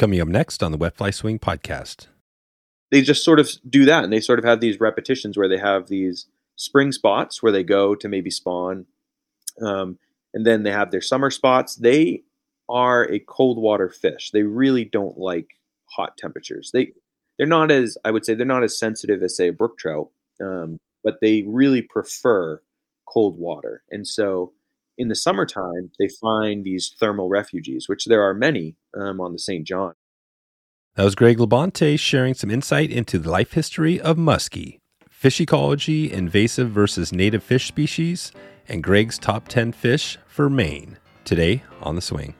Coming up next on the Wet Fly Swing podcast. They just sort of do that and they sort of have these repetitions where they have these spring spots where they go to maybe spawn. Um, and then they have their summer spots. They are a cold water fish. They really don't like hot temperatures. They they're not as I would say they're not as sensitive as say a brook trout, um, but they really prefer cold water. And so in the summertime, they find these thermal refuges, which there are many um, on the St. John. That was Greg LaBonte sharing some insight into the life history of muskie, fish ecology, invasive versus native fish species, and Greg's top 10 fish for Maine. Today on The Swing.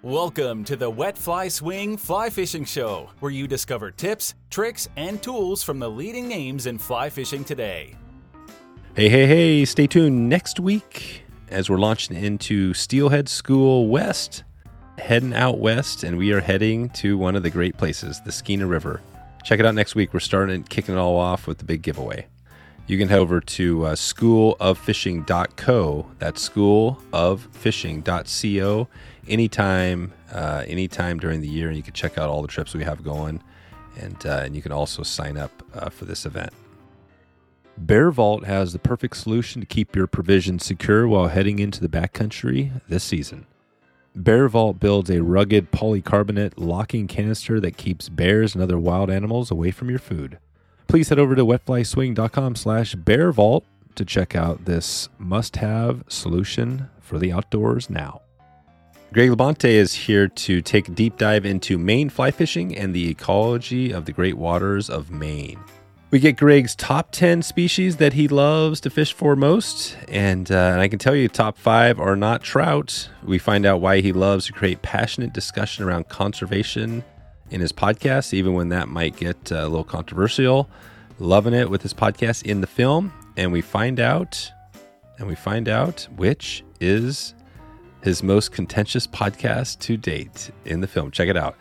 Welcome to the Wet Fly Swing Fly Fishing Show, where you discover tips, tricks, and tools from the leading names in fly fishing today. Hey, hey, hey, stay tuned next week as we're launching into Steelhead School West, heading out west, and we are heading to one of the great places, the Skeena River. Check it out next week. We're starting kicking it all off with the big giveaway. You can head over to uh, schooloffishing.co. That's schooloffishing.co. Anytime, uh, anytime during the year, and you can check out all the trips we have going, and uh, and you can also sign up uh, for this event. Bear Vault has the perfect solution to keep your provisions secure while heading into the backcountry this season. Bear Vault builds a rugged polycarbonate locking canister that keeps bears and other wild animals away from your food. Please head over to wetflyswing.com slash bear vault to check out this must-have solution for the outdoors now. Greg LaBonte is here to take a deep dive into Maine fly fishing and the ecology of the great waters of Maine. We get Greg's top 10 species that he loves to fish for most. And, uh, and I can tell you, top five are not trout. We find out why he loves to create passionate discussion around conservation in his podcast, even when that might get uh, a little controversial. Loving it with his podcast in the film. And we find out, and we find out which is his most contentious podcast to date in the film. Check it out.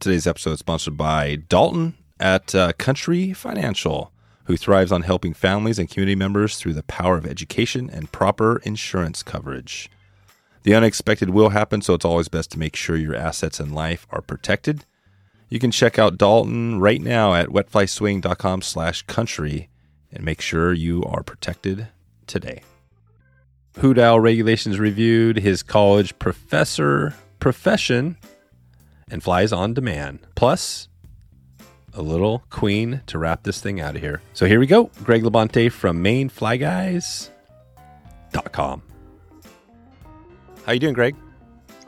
Today's episode is sponsored by Dalton at uh, Country Financial, who thrives on helping families and community members through the power of education and proper insurance coverage. The unexpected will happen, so it's always best to make sure your assets and life are protected. You can check out Dalton right now at wetflyswing.com slash country and make sure you are protected today. Hoot Owl Regulations reviewed his college professor profession and flies on demand. Plus, a little queen to wrap this thing out of here. So here we go. Greg LaBonte from MaineFlyGuys.com. How you doing, Greg?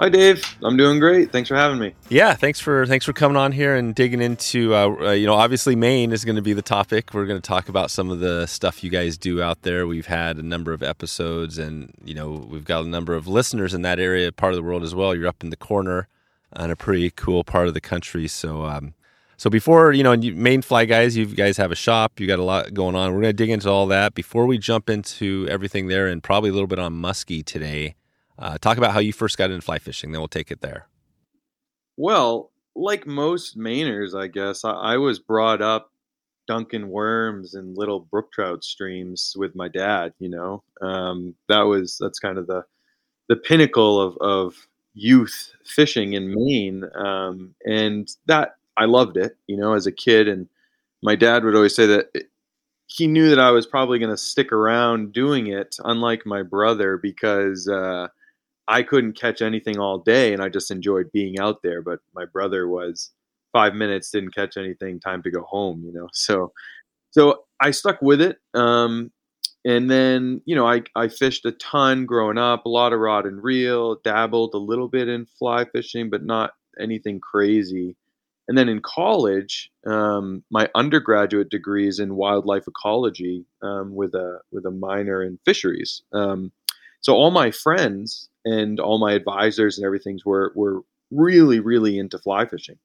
Hi, Dave. I'm doing great. Thanks for having me. Yeah, thanks for thanks for coming on here and digging into. Uh, uh, you know, obviously Maine is going to be the topic. We're going to talk about some of the stuff you guys do out there. We've had a number of episodes, and you know, we've got a number of listeners in that area, part of the world as well. You're up in the corner, on a pretty cool part of the country. So, um, so before you know, Maine Fly Guys, you guys have a shop. You got a lot going on. We're going to dig into all that before we jump into everything there, and probably a little bit on muskie today. Uh, talk about how you first got into fly fishing, then we'll take it there. Well, like most Mainers, I guess, I, I was brought up dunking worms in little brook trout streams with my dad. You know, um, that was that's kind of the the pinnacle of of youth fishing in Maine, um, and that I loved it. You know, as a kid, and my dad would always say that he knew that I was probably going to stick around doing it, unlike my brother, because uh, I couldn't catch anything all day and I just enjoyed being out there. But my brother was five minutes, didn't catch anything, time to go home, you know. So so I stuck with it. Um, and then, you know, I, I fished a ton growing up, a lot of rod and reel, dabbled a little bit in fly fishing, but not anything crazy. And then in college, um, my undergraduate degree is in wildlife ecology um, with a with a minor in fisheries. Um, so all my friends and all my advisors and everything were were really really into fly fishing.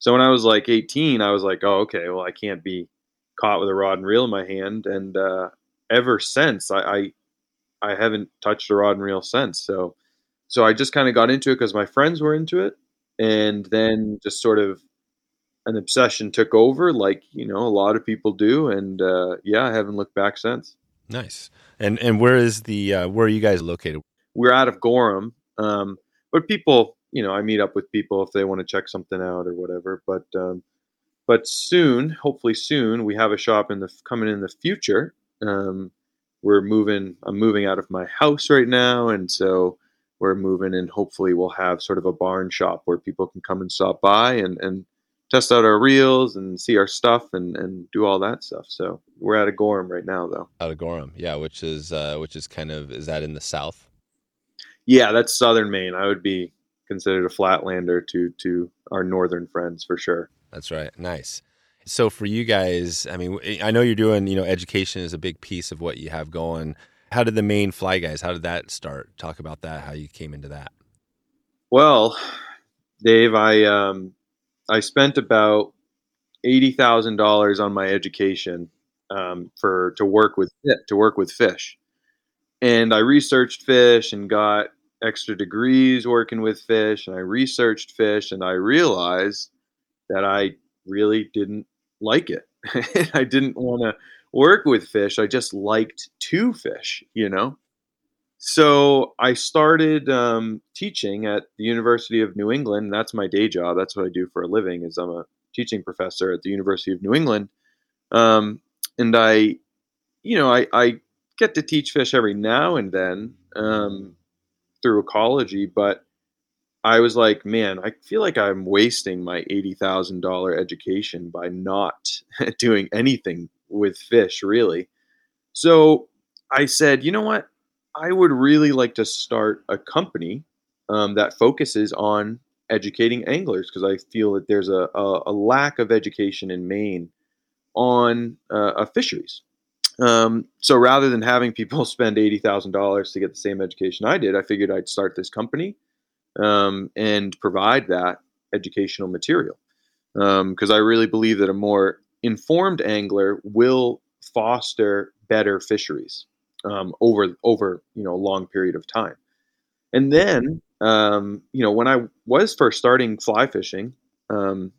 So when I was like 18, I was like, oh okay, well I can't be caught with a rod and reel in my hand, and uh, ever since I, I I haven't touched a rod and reel since. So so I just kind of got into it because my friends were into it, and then just sort of an obsession took over, like you know a lot of people do, and uh, yeah, I haven't looked back since. Nice. And and where is the uh, where are you guys located? we're out of Gorham. Um, but people, you know, I meet up with people if they want to check something out or whatever. But um, but soon, hopefully soon, we have a shop in the coming in the future. Um, we're moving. I'm moving out of my house right now, and so we're moving, and hopefully we'll have sort of a barn shop where people can come and stop by and and test out our reels and see our stuff and and do all that stuff. So we're at a Gorham right now, though. Out of Gorham, yeah, which is uh, which is kind of is that in the south? Yeah, that's southern Maine. I would be considered a flatlander to to our northern friends for sure. That's right. Nice. So for you guys, I mean, I know you're doing, you know, education is a big piece of what you have going. How did the Maine fly guys? How did that start? Talk about that. How you came into that. Well, Dave, I um, I spent about eighty thousand dollars on my education um, for to work with to work with fish, and I researched fish and got extra degrees working with fish, and I researched fish, and I realized that I really didn't like it. I didn't want to work with fish. I just liked to fish, you know. So I started um, teaching at the University of New England. That's my day job. That's what I do for a living. Is I'm a teaching professor at the University of New England, um, and I, you know, I, I, get to teach fish every now and then um, through ecology, but I was like, man, I feel like I'm wasting my $80,000 education by not doing anything with fish, really. So I said, you know what? I would really like to start a company um, that focuses on educating anglers because I feel that there's a, a, a, lack of education in Maine on uh, fisheries. Um, so rather than having people spend $80,000 to get the same education I did, I figured I'd start this company um, and provide that educational material. Because um, I really believe that a more informed angler will foster better fisheries um, over over you know a long period of time. And then um, you know when I was first starting fly fishing, um,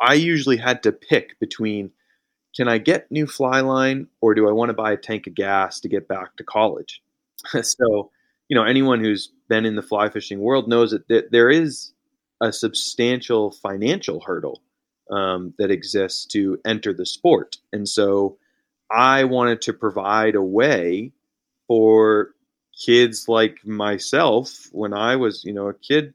I usually had to pick between can I get new fly line or do I want to buy a tank of gas to get back to college? so you know anyone who's been in the fly fishing world knows that there is a substantial financial hurdle um, that exists to enter the sport, and so I wanted to provide a way for kids like myself when I was you know a kid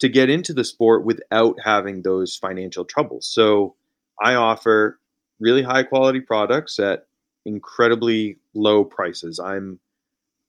to get into the sport without having those financial troubles. So I offer really high quality products at incredibly low prices. I'm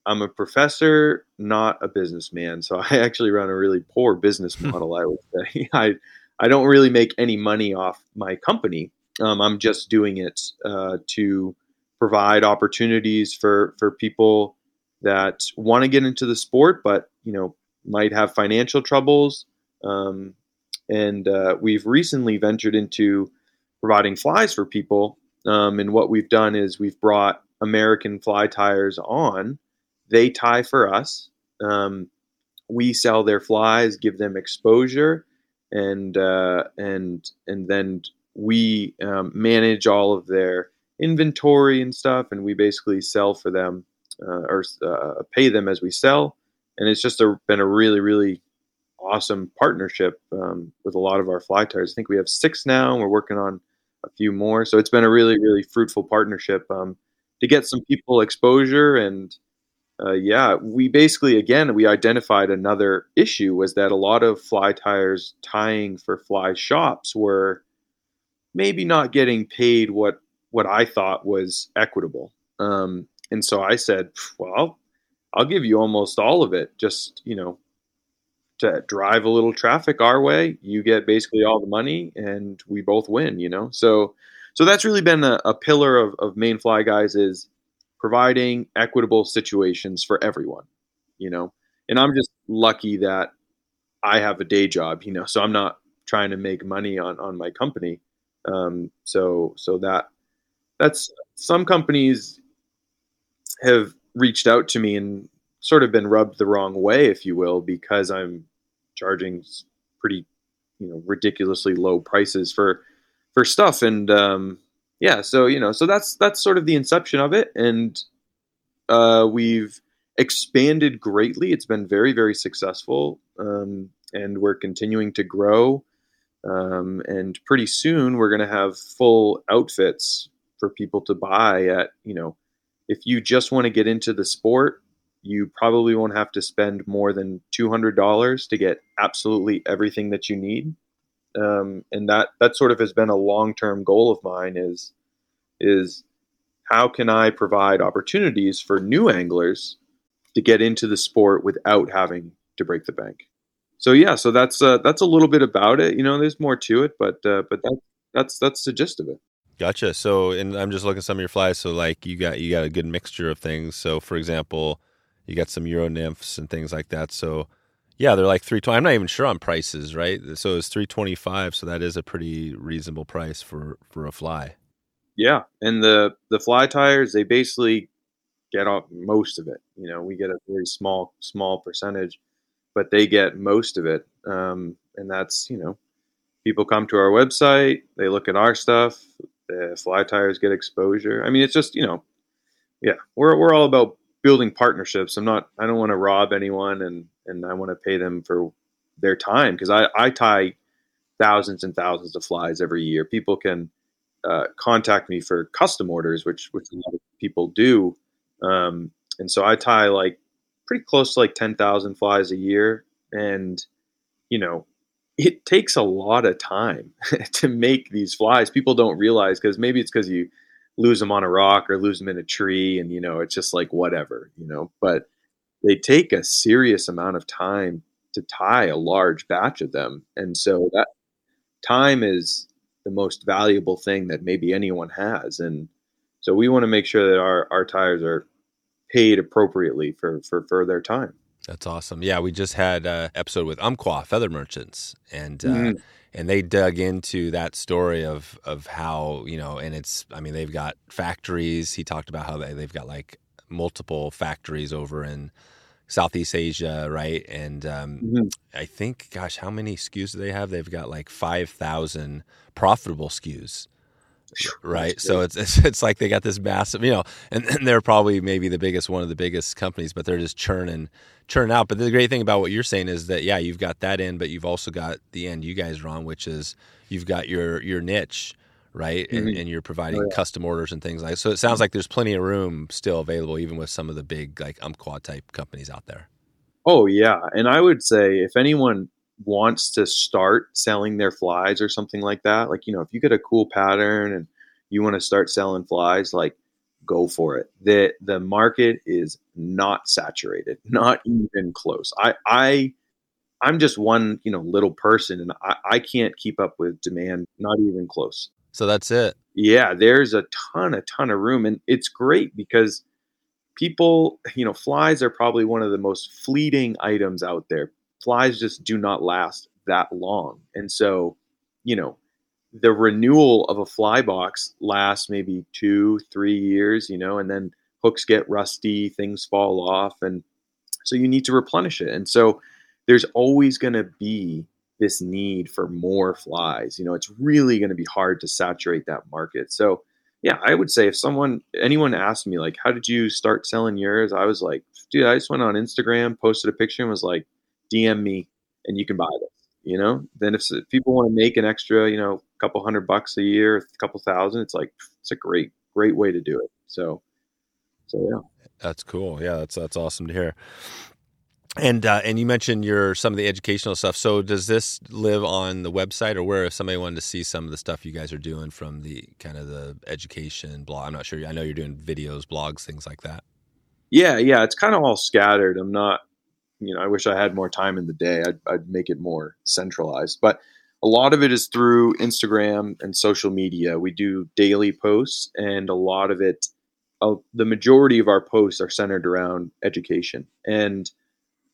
I'm a professor, not a businessman. So I actually run a really poor business hmm. model. I would say I I don't really make any money off my company. Um, I'm just doing it uh, to provide opportunities for for people that want to get into the sport, but you know might have financial troubles. Um, and uh, we've recently ventured into providing flies for people. Um, and what we've done is we've brought American fly tyers on they tie for us. Um, we sell their flies, give them exposure, and uh, and and then we um, manage all of their inventory and stuff, and we basically sell for them uh, or uh, pay them as we sell. And it's just a, been a really really awesome partnership um, with a lot of our fly tyers. I think we have six now, and we're working on a few more. So it's been a really really fruitful partnership um, to get some people exposure and uh, yeah, we basically again we identified another issue was that a lot of fly tyers tying for fly shops were maybe not getting paid what what I thought was equitable. Um, and so I said, well, I'll give you almost all of it. Just you know, to drive a little traffic our way, you get basically all the money, and we both win. You know, so so that's really been a, a pillar of, of Maine Fly Guys is providing equitable situations for everyone, you know. And I'm just lucky that I have a day job, you know, so I'm not trying to make money on on my company. Um, so so that that's some companies have reached out to me and sort of been rubbed the wrong way, if you will, because I'm charging pretty, you know, ridiculously low prices for for stuff. And um, yeah, so you know, so that's that's sort of the inception of it, and uh, we've expanded greatly. It's been very very successful. Um, and we're continuing to grow. Um, and pretty soon we're going to have full outfits for people to buy at, you know, if you just want to get into the sport, you probably won't have to spend more than $200 to get absolutely everything that you need. Um, and that, that sort of has been a long-term goal of mine is, is how can I provide opportunities for new anglers to get into the sport without having to break the bank? So yeah, so that's uh, that's a little bit about it. You know, there's more to it, but uh, but that, that's that's the gist of it. Gotcha. So, and I'm just looking at some of your flies. So, like, you got you got a good mixture of things. So, for example, you got some Euro nymphs and things like that. So, yeah, they're like three twenty. I'm not even sure on prices, right? So it's three twenty five. So that is a pretty reasonable price for for a fly. Yeah, and the the fly tyers they basically get off most of it. You know, we get a very small small percentage, but they get most of it. Um, and that's you know, people come to our website, they look at our stuff, the fly tyers get exposure. I mean, it's just you know, yeah, we're we're all about building partnerships. I'm not. I don't want to rob anyone, and and I want to pay them for their time because I I tie thousands and thousands of flies every year. People can uh, contact me for custom orders, which which a lot of people do. Um, and so I tie like pretty close to like ten thousand flies a year, and you know it takes a lot of time to make these flies. People don't realize because maybe it's because you lose them on a rock or lose them in a tree, and you know it's just like whatever, you know. But they take a serious amount of time to tie a large batch of them, and so that time is the most valuable thing that maybe anyone has. And so we want to make sure that our, our tyers are paid appropriately for, for, for their time. That's awesome. Yeah, we just had an episode with Umpqua Feather Merchants, and uh, mm-hmm. and they dug into that story of of how you know, and it's I mean they've got factories. He talked about how they they've got like multiple factories over in Southeast Asia, right? And um, mm-hmm. I think, gosh, how many SKUs do they have? They've got like five thousand profitable SKUs, right? So it's, it's, it's like they got this massive, you know, and, and, they're probably maybe the biggest, one of the biggest companies, but they're just churning, churning out. But the great thing about what you're saying is that yeah, you've got that end, but you've also got the end you guys are on, which is you've got your your niche right? Mm-hmm. And, and, you're providing oh, yeah. custom orders and things like. So it sounds like there's plenty of room still available, even with some of the big like Umpqua type companies out there. Oh yeah, and I would say if anyone wants to start selling their flies or something like that, like you know, if you get a cool pattern and you want to start selling flies, like go for it. the The market is not saturated, not even close. I I I'm just one, you know, little person, and I, I can't keep up with demand, not even close. So that's it. Yeah, there's a ton, a ton of room. And it's great because people, you know, flies are probably one of the most fleeting items out there. Flies just do not last that long. And so, you know, the renewal of a fly box lasts maybe two, three years, you know, and then hooks get rusty, things fall off. And so you need to replenish it. And so there's always going to be this need for more flies. You know, it's really going to be hard to saturate that market. So, yeah, I would say if someone, anyone asked me, like, how did you start selling yours? I was like, dude, I just went on Instagram, posted a picture, and was like, DM me and you can buy this. You know, then if, if people want to make an extra, you know, a couple hundred bucks a year, a couple thousand, it's like, it's a great, great way to do it. So, so yeah. That's cool. Yeah, that's that's awesome to hear. And uh, and you mentioned your some of the educational stuff. So does this live on the website, or where if somebody wanted to see some of the stuff you guys are doing from the kind of the education blog? I'm not sure. I know you're doing videos, blogs, things like that. Yeah, yeah, it's kind of all scattered. I'm not, you know, I wish I had more time in the day. I'd, I'd make it more centralized, but a lot of it is through Instagram and social media. We do daily posts, and a lot of it, uh, the majority of our posts are centered around education and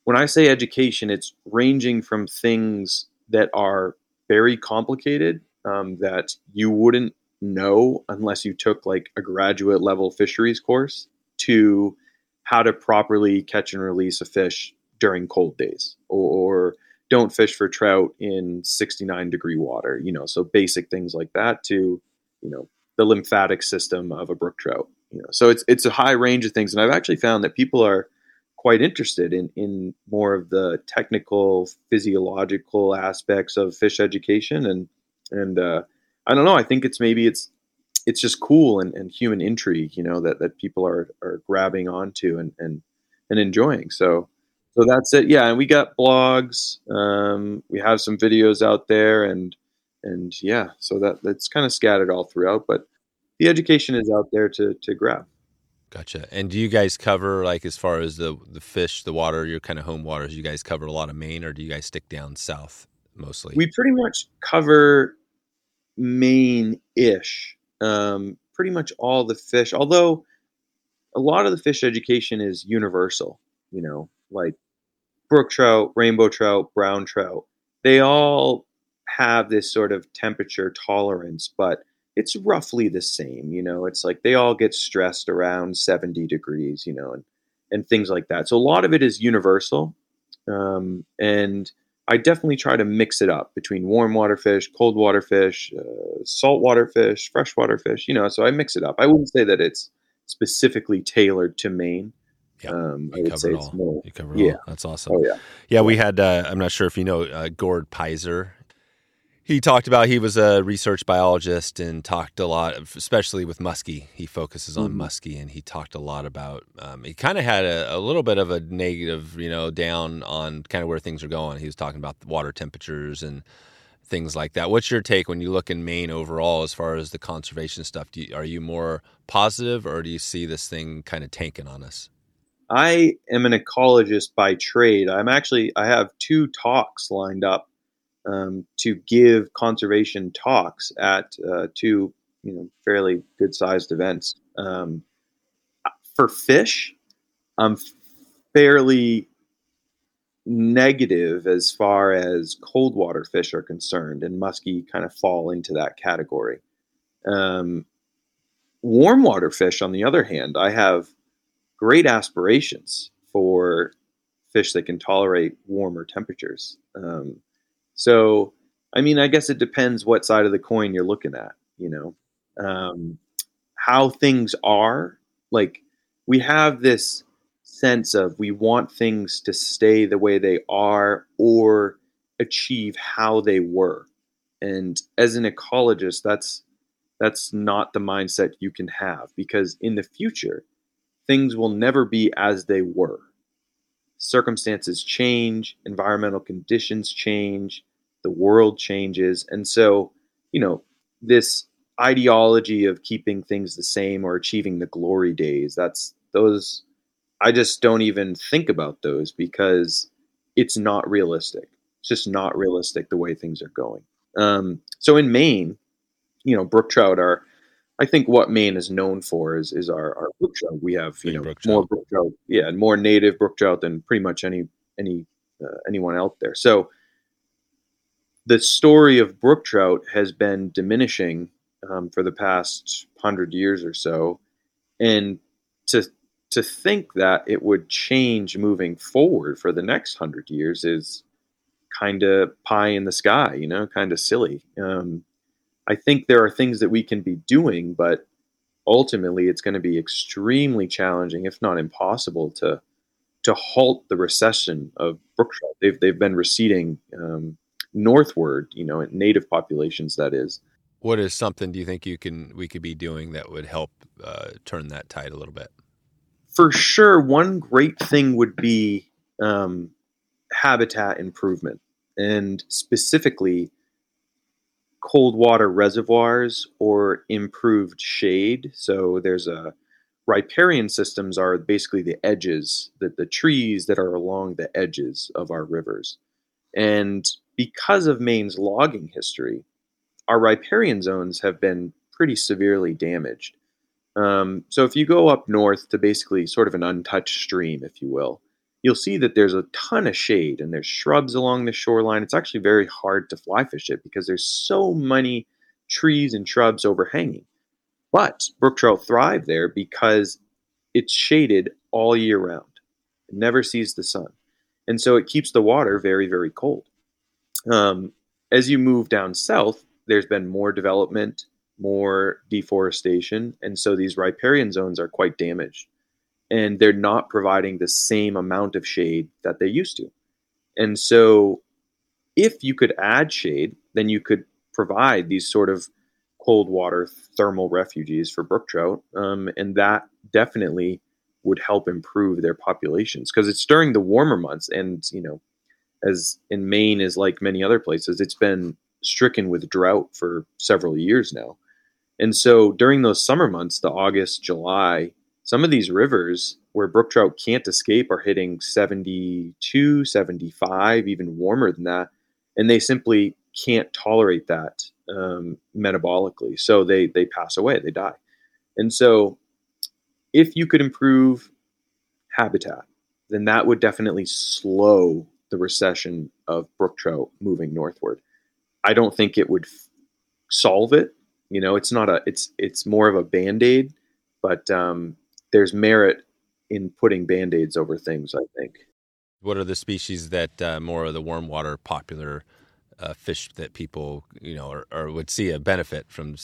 when I say education, it's ranging from things that are very complicated um, that you wouldn't know unless you took like a graduate level fisheries course to how to properly catch and release a fish during cold days or, or don't fish for trout in 69 degree water you know so basic things like that to you know the lymphatic system of a brook trout you know. So it's it's a high range of things and i've actually found that people are quite interested in in more of the technical physiological aspects of fish education and and uh, I don't know I think it's maybe it's it's just cool and, and human intrigue you know that that people are are grabbing onto and and and enjoying. So so that's it yeah and we got blogs um, we have some videos out there and and yeah so that that's kind of scattered all throughout but the education is out there to to grab Gotcha. And do you guys cover like as far as the the fish, the water, your kind of home waters? You guys cover a lot of Maine, or do you guys stick down south mostly? We pretty much cover Maine-ish. Um, pretty much all the fish, although a lot of the fish education is universal. You know, like brook trout, rainbow trout, brown trout. They all have this sort of temperature tolerance, but it's roughly the same. You know, it's like they all get stressed around 70 degrees, you know, and, and things like that. So a lot of it is universal. Um, and I definitely try to mix it up between warm water fish, cold water fish, uh, saltwater fish, freshwater fish, you know, so I mix it up. I wouldn't say that it's specifically tailored to Maine. Yep. Um, you would cover it all. more, You cover it yeah. all. That's awesome. oh yeah. Yeah, we had. Uh, I'm not sure if you know uh, Gord Pyzer. He talked about he was a research biologist and talked a lot, of, especially with muskie. He focuses on Mhm. muskie, and he talked a lot about. Um, he kind of had a, a little bit of a negative, you know, down on kind of where things are going. He was talking about the water temperatures and things like that. What's your take when you look in Maine overall as far as the conservation stuff? Do you, are you more positive, or do you see this thing kind of tanking on us? I am an ecologist by trade. I'm actually I have two talks lined up um, to give conservation talks at uh, two you know fairly good sized events. Um, for fish, I'm fairly negative as far as cold water fish are concerned, and muskie kind of fall into that category. Um, warm water fish, on the other hand, I have great aspirations for fish that can tolerate warmer temperatures. Um, so, I mean, I guess it depends what side of the coin you're looking at. You know, um, how things are. Like we have this sense of we want things to stay the way they are or achieve how they were. And as an ecologist, that's that's not the mindset you can have because in the future, things will never be as they were. Circumstances change, environmental conditions change, the world changes. And so, you know, this ideology of keeping things the same or achieving the glory days, that's those, I just don't even think about those because it's not realistic. It's just not realistic the way things are going. Um, so in Maine, you know, brook trout are I think what Maine is known for is is our, our brook trout. We have you Big know brook more brook trout, yeah, and more native brook trout than pretty much any any uh, anyone out there. So the story of brook trout has been diminishing um, for the past hundred years or so, and to to think that it would change moving forward for the next hundred years is kind of pie in the sky, you know, kind of silly. Um, I think there are things that we can be doing, but ultimately it's going to be extremely challenging, if not impossible, to to halt the recession of brook trout. They've they've been receding um, northward, you know, in native populations. That is. What is something do you think you can we could be doing that would help uh, turn that tide a little bit? For sure, one great thing would be um, habitat improvement, and specifically cold water reservoirs or improved shade. So there's a riparian systems are basically the edges, the, the trees that are along the edges of our rivers. And because of Maine's logging history, our riparian zones have been pretty severely damaged. Um, so if you go up north to basically sort of an untouched stream, if you will, you'll see that there's a ton of shade and there's shrubs along the shoreline. It's actually very hard to fly fish it because there's so many trees and shrubs overhanging. But brook trout thrive there because it's shaded all year round. It never sees the sun. And so it keeps the water very, very cold. Um, as you move down south, there's been more development, more deforestation, and so these riparian zones are quite damaged. And they're not providing the same amount of shade that they used to. And so, if you could add shade, then you could provide these sort of cold water thermal refuges for brook trout, um, and that definitely would help improve their populations because it's during the warmer months, and you know, as in Maine is like many other places, it's been stricken with drought for several years now. And so during those summer months, the August, July, some of these rivers where brook trout can't escape are hitting 72, 75, even warmer than that. And they simply can't tolerate that um, metabolically. So they, they pass away, they die. And so if you could improve habitat, then that would definitely slow the recession of brook trout moving northward. I don't think it would f- solve it. You know, it's not a it's it's more of a band-aid, but um, there's merit in putting band-aids over things, I think. What are the species that uh, more of the warm water popular uh, fish that people, you know, or, or would see a benefit from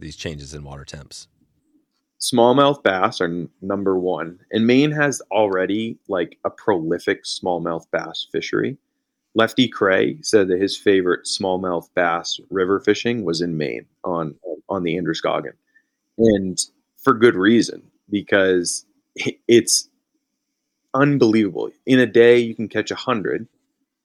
these changes in water temps? smallmouth bass are n- number one and maine has already like a prolific smallmouth bass fishery Lefty Kreh said that his favorite smallmouth bass river fishing was in maine on on the androscoggin and for good reason because it's unbelievable in a day you can catch a hundred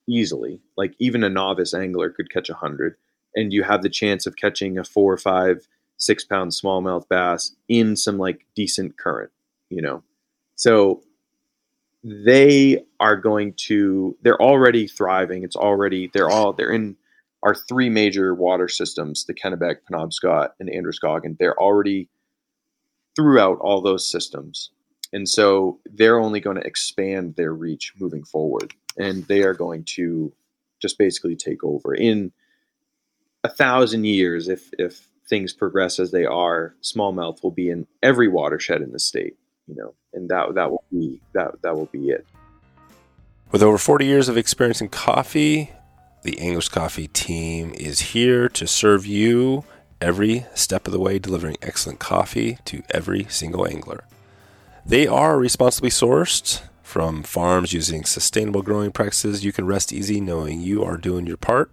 easily like even a novice angler could catch a hundred and you have the chance of catching a four or five six pound smallmouth bass in some like decent current, you know. So they are going to they're already thriving. It's already they're all they're in our three major water systems, the Kennebec, Penobscot, and Androscoggin. They're already throughout all those systems. And so they're only going to expand their reach moving forward. And they are going to just basically take over. In a thousand years, if if things progress as they are, smallmouth will be in every watershed in the state, you know, and that that will be that that will be it. With over 40 years of experience in coffee, the Anglers Coffee team is here to serve you every step of the way, delivering excellent coffee to every single angler. They are responsibly sourced from farms using sustainable growing practices. You can rest easy knowing you are doing your part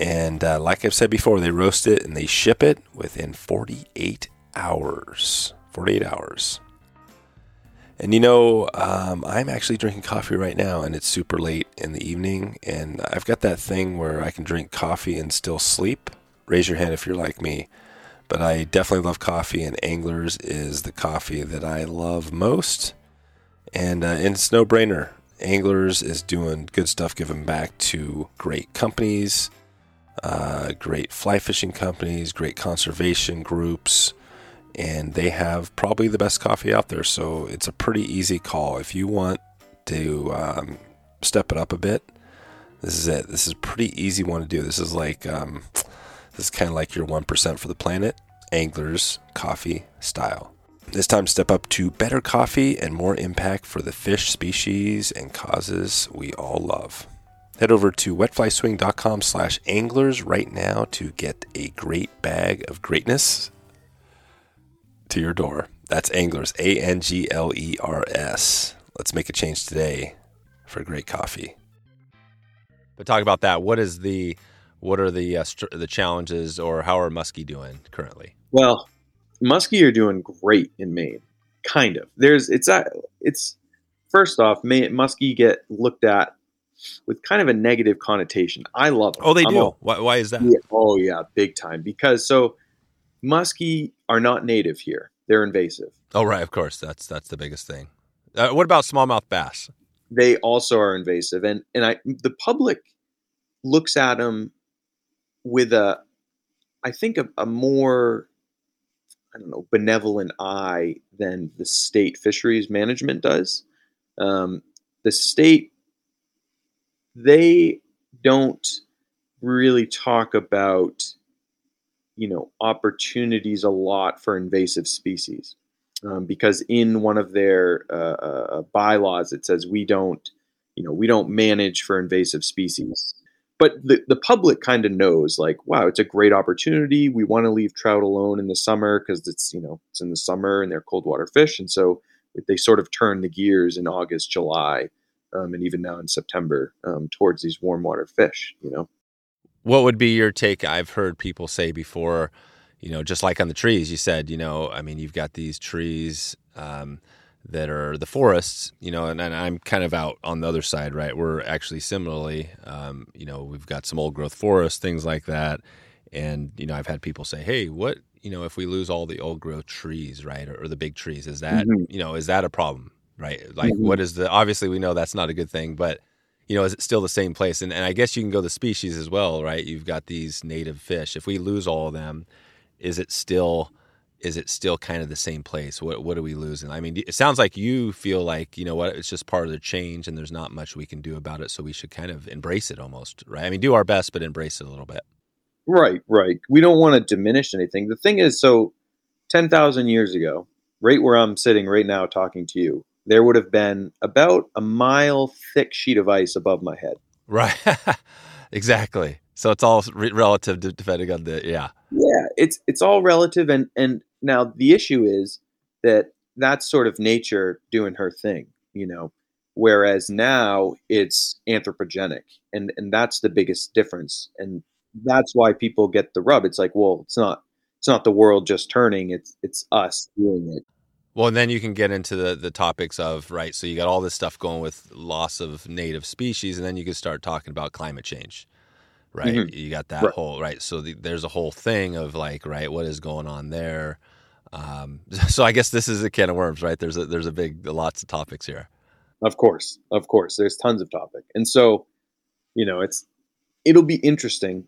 and uh, like I've said before, they roast it and they ship it within 48 hours. 48 hours. And you know, um, I'm actually drinking coffee right now, and it's super late in the evening. And I've got that thing where I can drink coffee and still sleep. Raise your hand if you're like me. But I definitely love coffee, and Anglers is the coffee that I love most. And, uh, and it's no brainer. Anglers is doing good stuff, giving back to great companies uh, great fly fishing companies, great conservation groups, and they have probably the best coffee out there. So it's a pretty easy call. If you want to um, step it up a bit, this is it. This is a pretty easy one to do. This is like um, this is kind of like your one percent for the planet, anglers coffee style. It's time step up to better coffee and more impact for the fish species and causes we all love. Head over to wetflyswing.com slash anglers right now to get a great bag of greatness to your door. That's anglers, A N G L E R S. Let's make a change today for great coffee. But talk about that. What is the what are the uh, st- the challenges, or how are muskie doing currently? Well, muskie are doing great in Maine. Kind of. There's it's a, uh, it's first off, Maine, muskie get looked at with kind of a negative connotation. I love them. Oh, they I'm do. why, why is that? Yeah, oh, yeah, big time. Because so muskie are not native here; they're invasive. Oh, right. Of course, that's that's the biggest thing. Uh, what about smallmouth bass? They also are invasive, and and I the public looks at them with a, I think a, a more I don't know, benevolent eye than the state fisheries management does. Um, the state they don't really talk about you know opportunities a lot for invasive species um, because in one of their uh, uh, bylaws it says we don't you know we don't manage for invasive species but the, the public kind of knows like wow it's a great opportunity we want to leave trout alone in the summer because it's you know it's in the summer and they're cold water fish and so they sort of turn the gears in August, July, um, and even now in September um, towards these warm water fish. You know, what would be your take? I've heard people say before, you know, just like on the trees, you said, you know, I mean, you've got these trees. Um, that are the forests, you know, and, and, I'm kind of out on the other side, right? We're actually similarly, um, you know, we've got some old growth forests, things like that. And, you know, I've had people say, hey, what, you know, if we lose all the old growth trees, right, or, or the big trees, is that, mm-hmm. you know, is that a problem, right? Like, mm-hmm. what is the, obviously we know that's not a good thing, but, you know, is it still the same place? And, and I guess you can go the species as well, right? You've got these native fish. If we lose all of them, is it still, is it still kind of the same place? What what are we losing? I mean, it sounds like you feel like you know what it's just part of the change, and there's not much we can do about it. So we should kind of embrace it almost, right? I mean, do our best, but embrace it a little bit. Right, right. We don't want to diminish anything. The thing is, so ten thousand years ago, right where I'm sitting right now talking to you, there would have been about a mile thick sheet of ice above my head. Right. exactly. So it's all re- relative depending on the yeah. Yeah, it's it's all relative, and and now the issue is that that's sort of nature doing her thing, you know, whereas now it's anthropogenic, and and that's the biggest difference, and that's why people get the rub. It's like, well, it's not it's not the world just turning; it's it's us doing it. Well, and then you can get into the the topics of right. So you got all this stuff going with loss of native species, and then you can start talking about climate change right? Mm-hmm. You got that right. whole right. So the, there's a whole thing of like, right, what is going on there? Um, so I guess this is a can of worms, right? There's a there's a big lots of topics here. Of course, of course, there's tons of topic, and so you know it's it'll be interesting.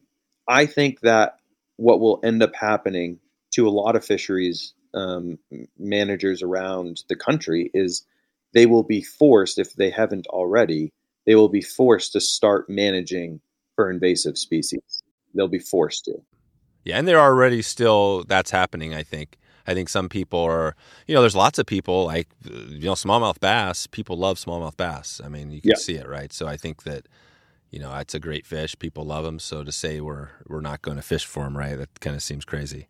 I think that what will end up happening to a lot of fisheries um, managers around the country is they will be forced, if they haven't already, they will be forced to start managing for invasive species. They'll be forced to. Yeah, and they're already still that's happening. I think. I think some people are, you know, there's lots of people like, you know, smallmouth bass. People love smallmouth bass. I mean, you can yeah. see it, right? So I think that, you know, it's a great fish. People love them. So to say we're we're not going to fish for them, right? That kind of seems crazy.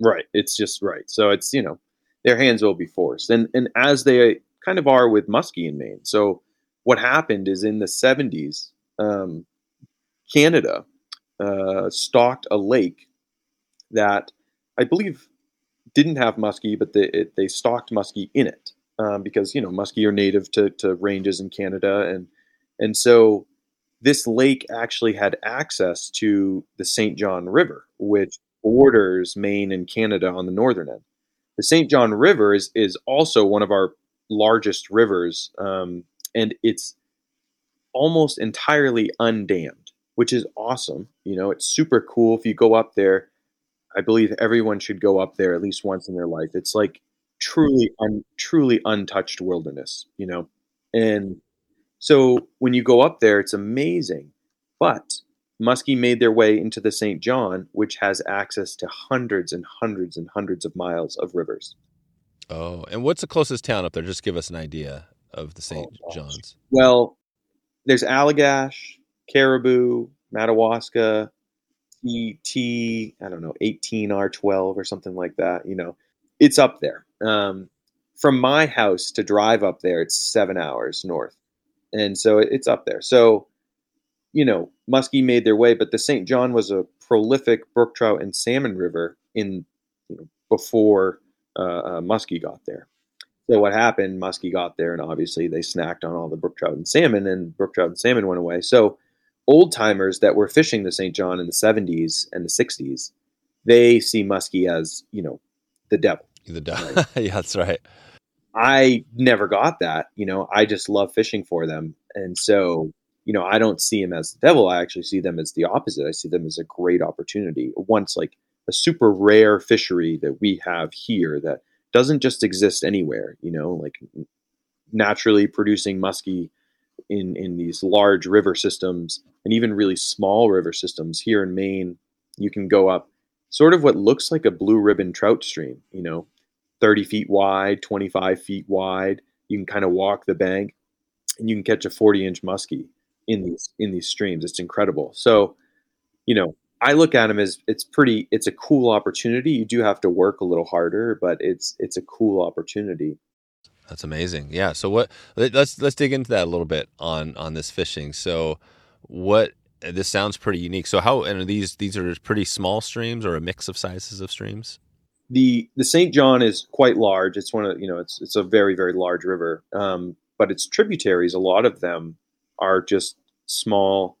Right. It's just right. So it's you know, their hands will be forced, and and as they kind of are with muskie in Maine. So what happened is in the 70s, um, Canada uh, stocked a lake that I believe didn't have muskie, but they, it, they stocked muskie in it um, because you know muskie are native to, to ranges in Canada, and and so this lake actually had access to the St. John River, which borders Maine and Canada on the northern end. The St. John River is is also one of our largest rivers, um, and it's almost entirely undammed which is awesome. You know, it's super cool. If you go up there, I believe everyone should go up there at least once in their life. It's like truly, un, truly untouched wilderness. You know, and so when you go up there, it's amazing. But Muskie made their way into the St. John, which has access to hundreds and hundreds and hundreds of miles of rivers. Oh, and what's the closest town up there? Just give us an idea of the St. Oh, John's. Well, there's Allagash, Caribou, Madawaska, T, I don't know, 18R12 or something like that. You know, it's up there. Um, from my house to drive up there, it's seven hours north. And so it's up there. So, you know, muskie made their way, but the St. John was a prolific brook trout and salmon river in you know, before uh, uh, muskie got there. So what happened? Muskie got there, and obviously they snacked on all the brook trout and salmon, and brook trout and salmon went away. So old timers that were fishing the St. John in the 70s and the 60s, they see muskie as, you know, the devil. The devil. Right? yeah, that's right. I never got that. You know, I just love fishing for them. And so, you know, I don't see them as the devil. I actually see them as the opposite. I see them as a great opportunity. Once like a super rare fishery that we have here that doesn't just exist anywhere, you know, like naturally producing muskie in in these large river systems and even really small river systems here in Maine, you can go up sort of what looks like a blue ribbon trout stream. You know, 30 feet wide, 25 feet wide. You can kind of walk the bank, and you can catch a 40 inch muskie in these in these streams. It's incredible. So, you know, I look at them as it's pretty. It's a cool opportunity. You do have to work a little harder, but it's it's a cool opportunity. That's amazing. Yeah. So what? Let's let's dig into that a little bit on on this fishing. So what? This sounds pretty unique. So how? And these these are pretty small streams or a mix of sizes of streams? The the St. John is quite large. It's one of you know it's it's a very very large river. Um, but its tributaries, a lot of them are just small.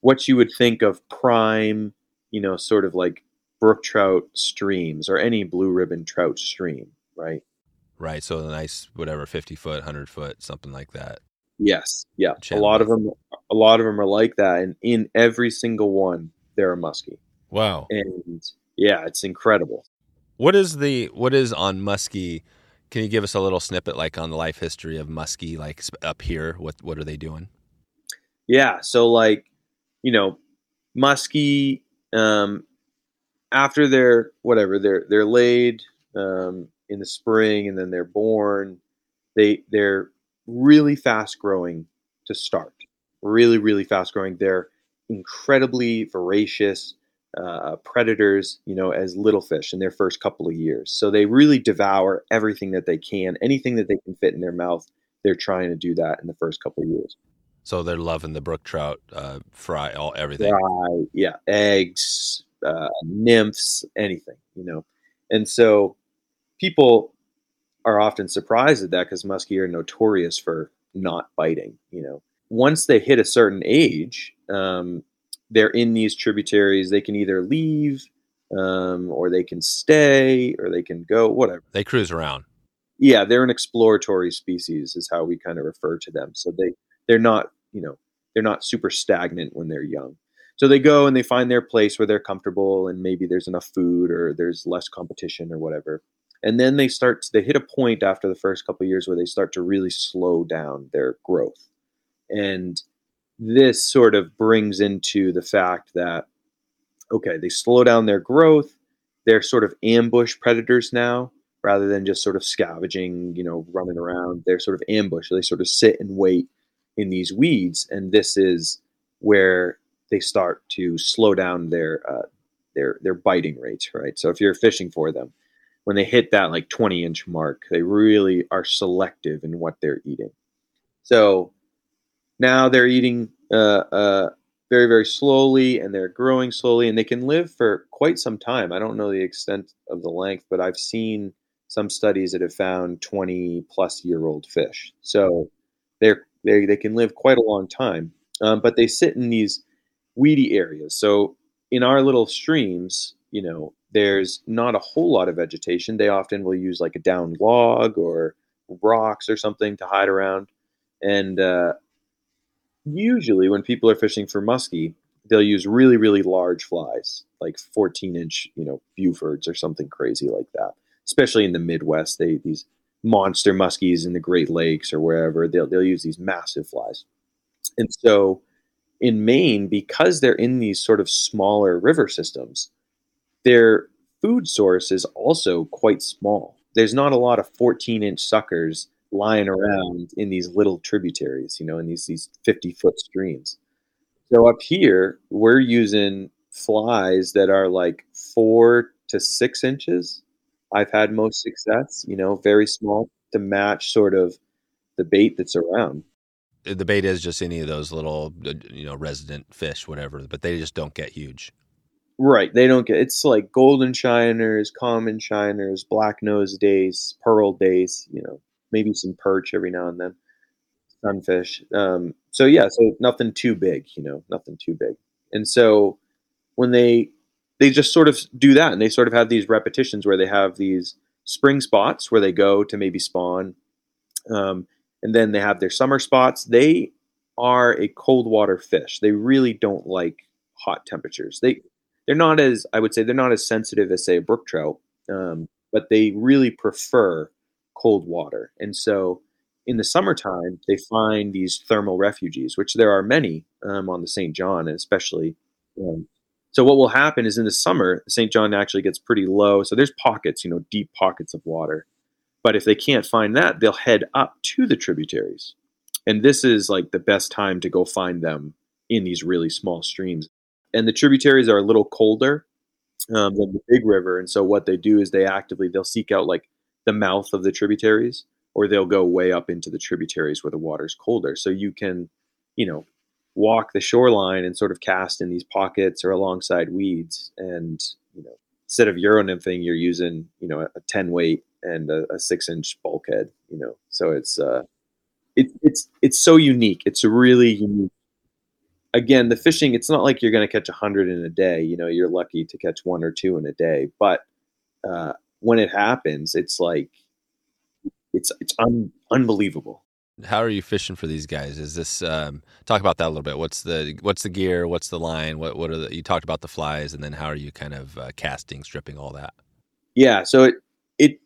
What you would think of prime, you know, sort of like brook trout streams or any blue ribbon trout stream, right? Right. So a nice whatever, fifty foot, hundred foot, something like that. Yes. Yeah. Channel. A lot of them. A lot of them are like that, and in every single one, they're a muskie. Wow. And yeah, it's incredible. What is the what is on muskie? Can you give us a little snippet, like on the life history of muskie, like up here? What what are they doing? Yeah. So like, you know, muskie. Um, after they're whatever they're they're laid um, in the spring and then they're born, they they're really fast growing to start. Really, really fast growing. They're incredibly voracious uh, predators, you know, as little fish in their first couple of years. So they really devour everything that they can, anything that they can fit in their mouth. They're trying to do that in the first couple of years. So they're loving the brook trout, uh, fry, all everything. Fry, yeah, eggs, uh, nymphs, anything, you know. And so people are often surprised at that because muskie are notorious for not biting. You know, once they hit a certain age, um, they're in these tributaries. They can either leave, um, or they can stay, or they can go. Whatever. They cruise around. Yeah, they're an exploratory species, is how we kind of refer to them. So they they're not you know they're not super stagnant when they're young. So they go and they find their place where they're comfortable, and maybe there's enough food, or there's less competition, or whatever and then they start to, they hit a point after the first couple years where they start to really slow down their growth. And this sort of brings into the fact that okay they slow down their growth. They're sort of ambush predators now rather than just sort of scavenging you know running around. They're sort of ambush. They sort of sit and wait in these weeds. And this is where they start to slow down their uh, their their biting rates right? So if you're fishing for them when they hit that like 20 inch mark, they really are selective in what they're eating. So now they're eating uh, uh, very, very slowly and they're growing slowly and they can live for quite some time. I don't know the extent of the length, but I've seen some studies that have found 20 plus year old fish. So they're, they, they can live quite a long time, um, but they sit in these weedy areas. So in our little streams, you know, there's not a whole lot of vegetation. They often will use like a down log or rocks or something to hide around. And uh, usually, when people are fishing for muskie, they'll use really, really large flies, like 14 inch, you know, Bufords or something crazy like that. Especially in the Midwest, they these monster muskies in the Great Lakes or wherever they'll they'll use these massive flies. And so, in Maine, because they're in these sort of smaller river systems, their food source is also quite small. There's not a lot of 14 inch suckers lying around in these little tributaries, you know, in these these 50 foot streams. So up here, we're using flies that are like four to six inches. I've had most success, you know, very small to match sort of the bait that's around. The bait is just any of those little, uh, you know, resident fish, whatever, but they just don't get huge. Right. They don't get it's like golden shiners, common shiners, black nose dace, pearl dace, you know, maybe some perch every now and then. Sunfish. Um, so yeah, so nothing too big, you know, nothing too big. And so when they they just sort of do that and they sort of have these repetitions where they have these spring spots where they go to maybe spawn. Um, and then they have their summer spots. They are a cold water fish. They really don't like hot temperatures. They they're not as I would say they're not as sensitive as say a brook trout, um, but they really prefer cold water. And so in the summertime, they find these thermal refuges, which there are many um, on the St. John, and especially. Um, so what will happen is in the summer, St. John actually gets pretty low. So there's pockets, you know, deep pockets of water. But if they can't find that, they'll head up to the tributaries. And this is like the best time to go find them in these really small streams and the tributaries are a little colder um, than the big river. And so what they do is they actively they'll seek out like the mouth of the tributaries or they'll go way up into the tributaries where the water's colder. So you can, you know, walk the shoreline and sort of cast in these pockets or alongside weeds. And, you know, instead of Euro nymphing, you're using, you know, a 10 weight and a, a six inch bulkhead, you know, so it's, uh, it, it's, it's so unique. It's really unique. Again, the fishing, it's not like you're going to catch a hundred in a day, you know, you're lucky to catch one or two in a day, but, uh, when it happens, it's like, it's, it's un, unbelievable how are you fishing for these guys? Is this um, talk about that a little bit? What's the what's the gear? What's the line? What what are the, you talked about the flies, and then how are you kind of uh, casting, stripping, all that? Yeah, so it it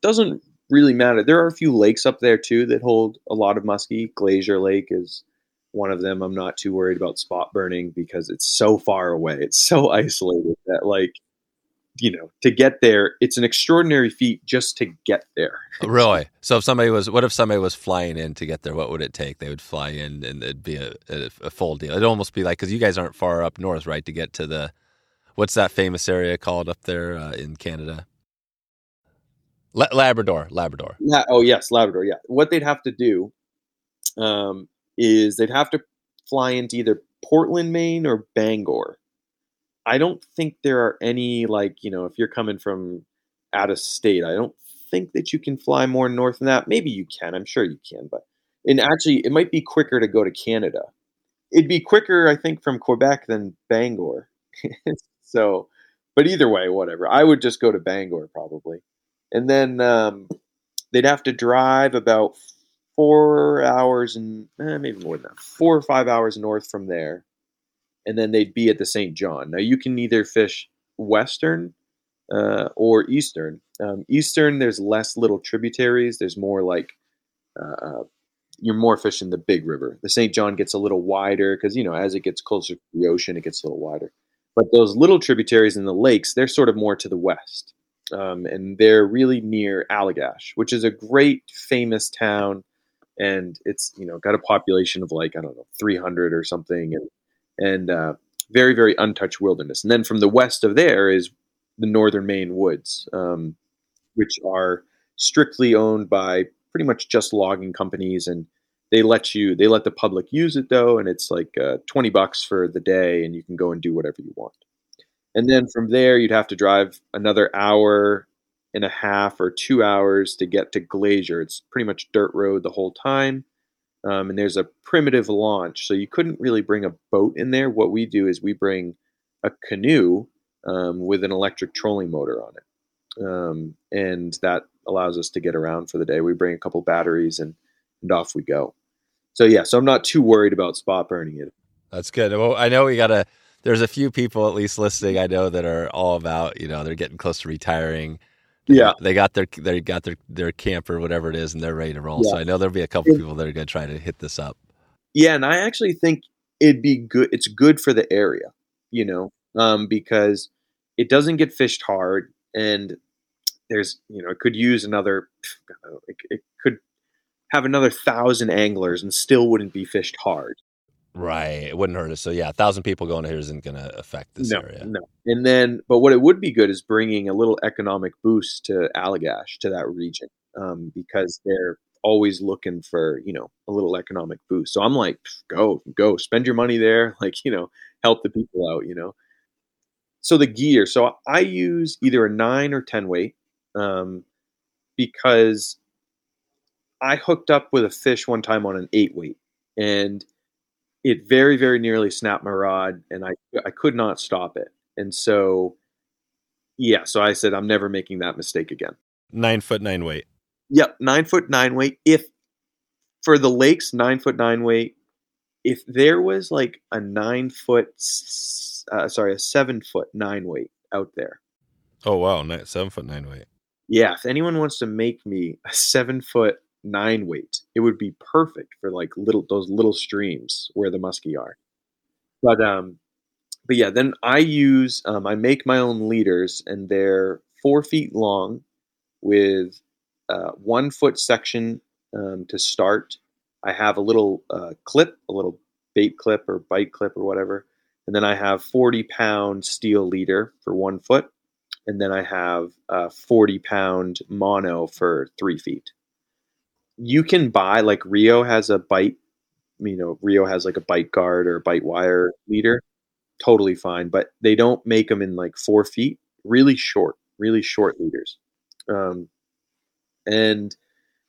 doesn't really matter. There are a few lakes up there too that hold a lot of muskie. Glazier Lake is one of them. I'm not too worried about spot burning because it's so far away. It's so isolated that like you know, to get there, it's an extraordinary feat just to get there. really? So if somebody was, what if somebody was flying in to get there? What would it take? They would fly in and it'd be a, a, a full deal. It'd almost be like, because you guys aren't far up north, right? To get to the, what's that famous area called up there uh, in Canada? La- Labrador, Labrador. Yeah. Oh, yes, Labrador. Yeah. What they'd have to do um, is they'd have to fly into either Portland, Maine, or Bangor I don't think there are any like you know if you're coming from out of state, I don't think that you can fly more north than that. Maybe you can. I'm sure you can, but and actually it might be quicker to go to Canada. It'd be quicker, I think, from Quebec than Bangor. so, but either way, whatever. I would just go to Bangor probably, and then um, they'd have to drive about four hours and eh, maybe more than that, four or five hours north from there and then they'd be at the St. John. Now you can either fish western uh, or eastern. Um, eastern, there's less little tributaries. There's more like uh, uh you're more fishing the big river. The St. John gets a little wider because you know as it gets closer to the ocean, it gets a little wider. But those little tributaries in the lakes, they're sort of more to the west, um, and they're really near Allagash, which is a great famous town, and it's you know got a population of like I don't know 300 or something, and and uh, very very untouched wilderness. And then from the west of there is the northern Maine woods, um, which are strictly owned by pretty much just logging companies, and they let you they let the public use it though, and it's like uh, twenty bucks for the day, and you can go and do whatever you want. And then from there, you'd have to drive another hour and a half or two hours to get to Glazier. It's pretty much dirt road the whole time um, and there's a primitive launch, so you couldn't really bring a boat in there. What we do is we bring a canoe um, with an electric trolling motor on it, um, and that allows us to get around for the day. We bring a couple batteries and, and off we go. So yeah, so I'm not too worried about spot burning it. That's good. Well, I know we got to. There's a few people at least listening. I know that are all about you know they're getting close to retiring yeah, they got their they got their their camper, whatever it is, and they're ready to roll. Yeah. So I know there'll be a couple it, people that are going to try to hit this up. Yeah, and I actually think it'd be good. It's good for the area, you know, um, because it doesn't get fished hard, and there's you know it could use another. It, it could have another thousand anglers and still wouldn't be fished hard. Right. It wouldn't hurt us. So yeah, a thousand people going here isn't going to affect this no, area. No. And then, but what it would be good is bringing a little economic boost to Allagash, to that region, um, because they're always looking for, you know, a little economic boost. So I'm like, go, go, spend your money there. Like, you know, help the people out, you know. So the gear. So I use either a nine or 10 weight um, because I hooked up with a fish one time on an eight weight. And it very very nearly snapped my rod and i i could not stop it. And so yeah so i said i'm never making that mistake again. Nine foot nine weight. Yep nine foot nine weight. If for the lakes nine foot nine weight. If there was like a nine foot uh, sorry a seven foot nine weight out there. Oh wow seven foot nine weight. Yeah if anyone wants to make me a seven foot nine weight. It would be perfect for like little those little streams where the muskie are. But um, but yeah, then I use um, I make my own leaders, and they're four feet long, with uh, one foot section um, to start. I have a little uh, clip, a little bait clip or bite clip or whatever, and then I have 40 pound steel leader for one foot, and then I have a 40 pound mono for three feet. You can buy like Rio has a bite, you know, Rio has like a bite guard or bite wire leader, totally fine. But they don't make them in like four feet, really short, really short leaders. Um, and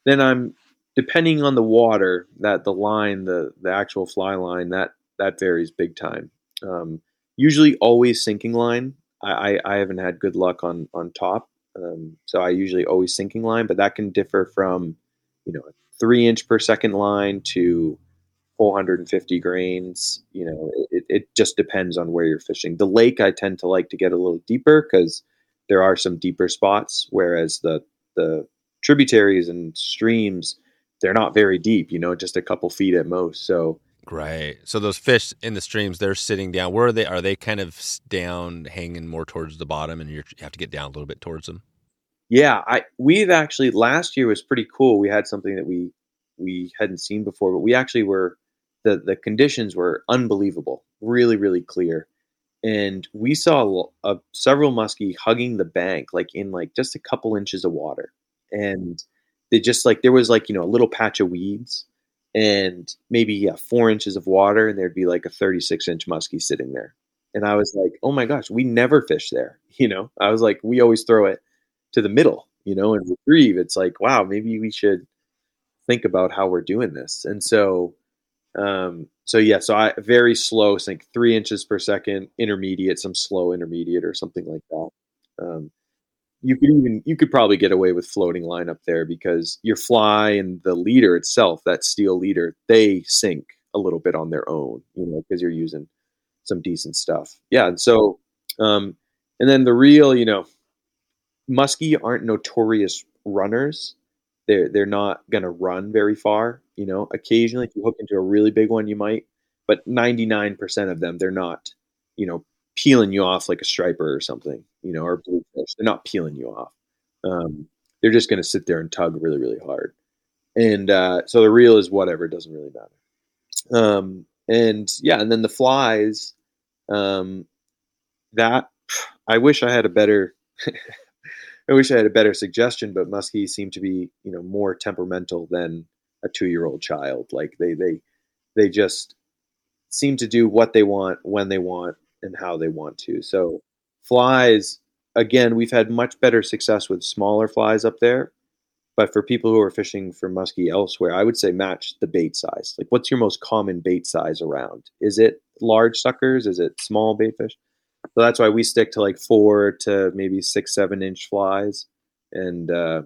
then I'm depending on the water that the line, the the actual fly line that that varies big time. Um, usually always sinking line. I, I, I haven't had good luck on on top, um, so I usually always sinking line, but that can differ from you know three inch per second line to 450 grains. You know, it, it just depends on where you're fishing. The lake I tend to like to get a little deeper because there are some deeper spots, whereas the the tributaries and streams they're not very deep. You know, just a couple feet at most. So Right. So those fish in the streams, they're sitting down. Where are they? Are they kind of down, hanging more towards the bottom, and you have to get down a little bit towards them? Yeah, I we've actually last year was pretty cool. We had something that we we hadn't seen before, but we actually were the the conditions were unbelievable, really really clear, and we saw a, several muskie hugging the bank like in like just a couple inches of water, and they just like there was like you know a little patch of weeds and maybe yeah, four inches of water, and there'd be like a 36 inch muskie sitting there. And I was like, oh my gosh, we never fish there. You know, I was like, we always throw it to the middle, you know, and retrieve. It's like, wow, maybe we should think about how we're doing this. And so, um, so yeah, so I very slow sink, three inches per second, intermediate, some slow intermediate or something like that. Um, you could even you could probably get away with floating line up there because your fly and the leader itself, that steel leader, they sink a little bit on their own, you know, because you're using some decent stuff. Yeah, and so um, and then the real, you know, muskie aren't notorious runners. They're they're not gonna run very far. You know, occasionally if you hook into a really big one, you might, but 99% of them, they're not, you know, peeling you off like a striper or something, you know, or bluefish. They're not peeling you off. Um, they're just to sit there and tug really, really hard. And uh, so the reel is whatever; it doesn't really matter. Um, and yeah, and then the flies. Um, that I wish I had a better. I wish I had a better suggestion, but muskies seem to be, you know, more temperamental than a two-year-old child. Like they, they, they just seem to do what they want when they want and how they want to. So flies, again, we've had much better success with smaller flies up there. But for people who are fishing for muskie elsewhere, I would say match the bait size. Like, what's your most common bait size around? Is it large suckers? Is it small bait fish? So that's why we stick to like four to maybe six, seven inch flies, and uh,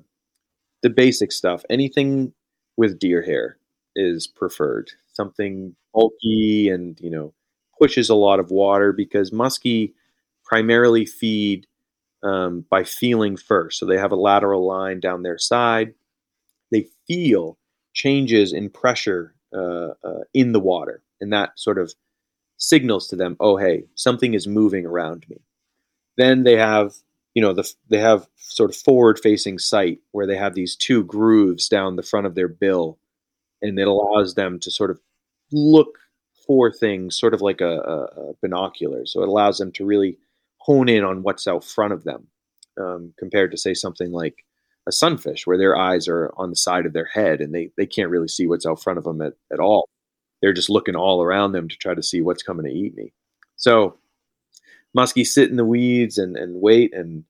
the basic stuff. Anything with deer hair is preferred. Something bulky and you know pushes a lot of water because muskie primarily feed um, by feeling first. So they have a lateral line down their side. They feel changes in pressure uh, uh, in the water, and that sort of signals to them, "Oh, hey, something is moving around me." Then they have, you know, the they have sort of forward-facing sight where they have these two grooves down the front of their bill, and it allows them to sort of look for things, sort of like a, a, a, binocular. So it allows them to really hone in on what's out front of them, um, compared to say something like a sunfish, where their eyes are on the side of their head and they they can't really see what's out front of them at, at all. They're just looking all around them to try to see what's coming to eat me. So muskies sit in the weeds and, and wait and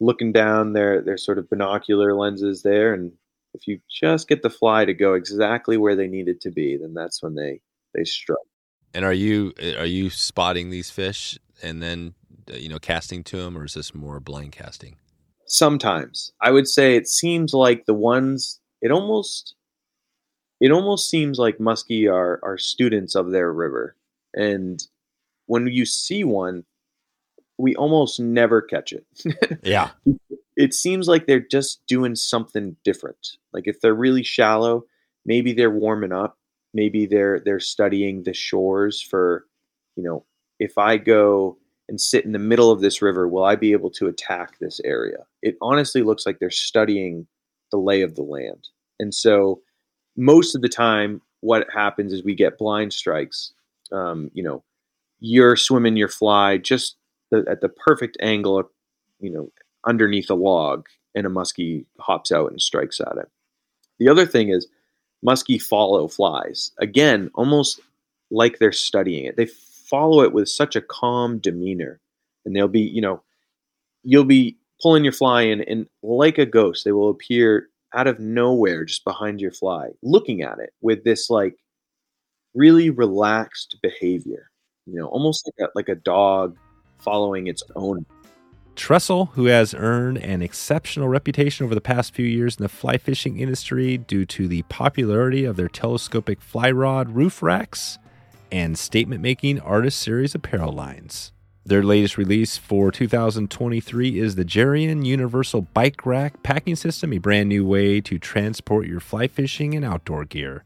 looking down their their sort of binocular lenses there and if you just get the fly to go exactly where they need it to be, then that's when they they struck. And are you are you spotting these fish and then uh, you know casting to them, or is this more blind casting? Sometimes I would say it seems like the ones it almost it almost seems like muskie are are students of their river, and when you see one, we almost never catch it. yeah, it seems like they're just doing something different. Like if they're really shallow, maybe they're warming up. Maybe they're they're studying the shores for you know if i go and sit in the middle of this river will i be able to attack this area? It honestly looks like they're studying the lay of the land. And so most of the time what happens is we get blind strikes um, you know you're swimming your fly just the, at the perfect angle you know underneath a log and a muskie hops out and strikes at it The other thing is muskie follow flies. Again, almost like they're studying it. They follow it with such a calm demeanor. And they'll be, you know, you'll be pulling your fly in and like a ghost, they will appear out of nowhere just behind your fly, looking at it with this like really relaxed behavior. You know, almost like a, like a dog following its owner. Trxstle, who has earned an exceptional reputation over the past few years in the fly fishing industry due to the popularity of their telescopic fly rod roof racks and statement making artist series apparel lines. Their latest release for 2023 is the Gerion Universal Bike Rack Packing System, a brand new way to transport your fly fishing and outdoor gear.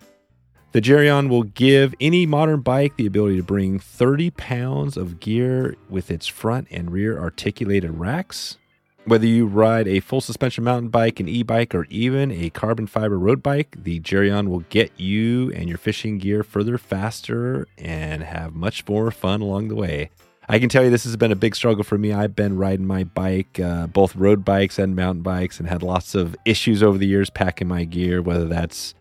The Gerion will give any modern bike the ability to bring 30 pounds of gear with its front and rear articulated racks. Whether you ride a full suspension mountain bike, an e bike, or even a carbon fiber road bike, the Gerion will get you and your fishing gear further faster and have much more fun along the way. I can tell you this has been a big struggle for me. I've been riding my bike, uh, both road bikes and mountain bikes, and had lots of issues over the years packing my gear, whether that's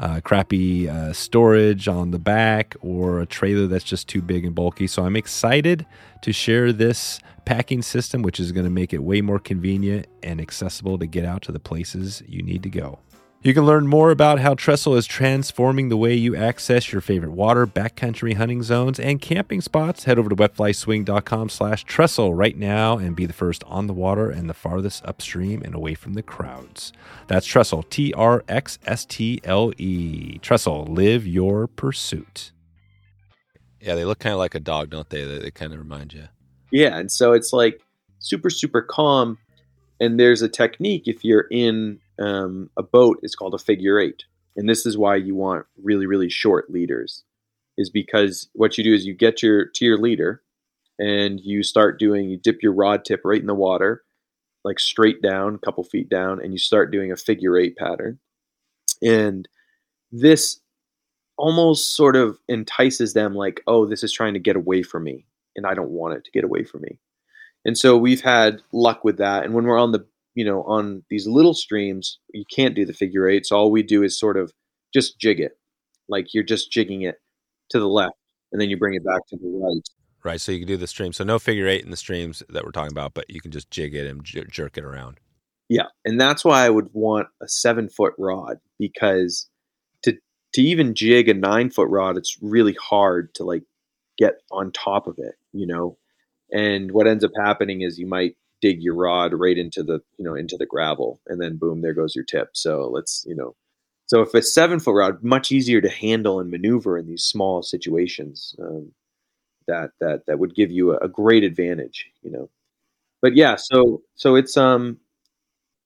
uh, crappy uh, storage on the back or a trailer that's just too big and bulky. So I'm excited to share this packing system, which is going to make it way more convenient and accessible to get out to the places you need to go. You can learn more about how Trxstle is transforming the way you access your favorite water, backcountry hunting zones, and camping spots. Head over to wetflyswing.com slash Trxstle right now and be the first on the water and the farthest upstream and away from the crowds. That's Trxstle, T-R-X-S-T-L-E. Trxstle, live your pursuit. Yeah, they look kind of like a dog, don't they? They, they kind of remind you. Yeah, and so it's like super, super calm. And there's a technique if you're in um, a boat is called a figure eight. And this is why you want really, really short leaders, is because what you do is you get your to your leader and you start doing, you dip your rod tip right in the water, like straight down, a couple feet down, and you start doing a figure eight pattern. And this almost sort of entices them like, oh, this is trying to get away from me, and I don't want it to get away from me. And so we've had luck with that. And when we're on the you know, on these little streams, you can't do the figure eight. So all we do is sort of just jig it. Like you're just jigging it to the left and then you bring it back to the right. Right. So you can do the stream. So no figure eight in the streams that we're talking about, but you can just jig it and j- jerk it around. Yeah. And that's why I would want a seven foot rod because to, to even jig a nine foot rod, it's really hard to like get on top of it, you know? And what ends up happening is you might dig your rod right into the you know into the gravel and then boom there goes your tip. So let's you know so if a seven foot rod much easier to handle and maneuver in these small situations um, that that that would give you a, a great advantage you know. But yeah so so it's um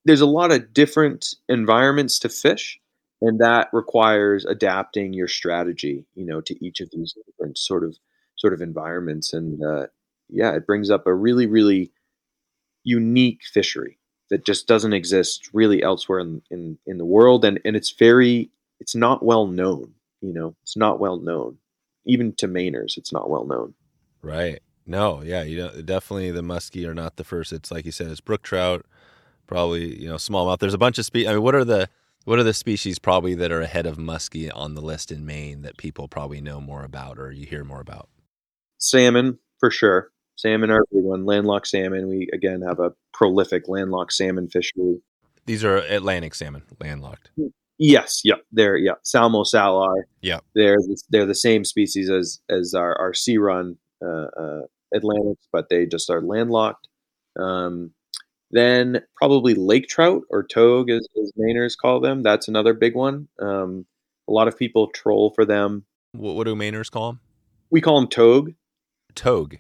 there's a lot of different environments to fish and that requires adapting your strategy you know to each of these different sort of sort of environments. And uh, yeah it brings up a really really unique fishery that just doesn't exist really elsewhere in, in, in the world. And, and it's very, it's not well known, you know, it's not well known. Even to Mainers, it's not well known. Right. No, yeah, you know, definitely the muskie are not the first. It's like you said, it's brook trout, probably you know smallmouth. There's a bunch of species. I mean, what are the what are the species probably that are ahead of muskie on the list in Maine that people probably know more about or you hear more about? Salmon for sure. Salmon are a big one. Landlocked salmon. We again have a prolific landlocked salmon fishery. These are Atlantic salmon, landlocked. Yes, yep. They're yeah, Salmo salar. Yeah, they're they're the same species as as our our sea run uh, uh, Atlantics, but they just are landlocked. Um, then probably lake trout or togue, as, as Mainers call them. That's another big one. Um, a lot of people troll for them. What, what do Mainers call them? We call them togue. Togue.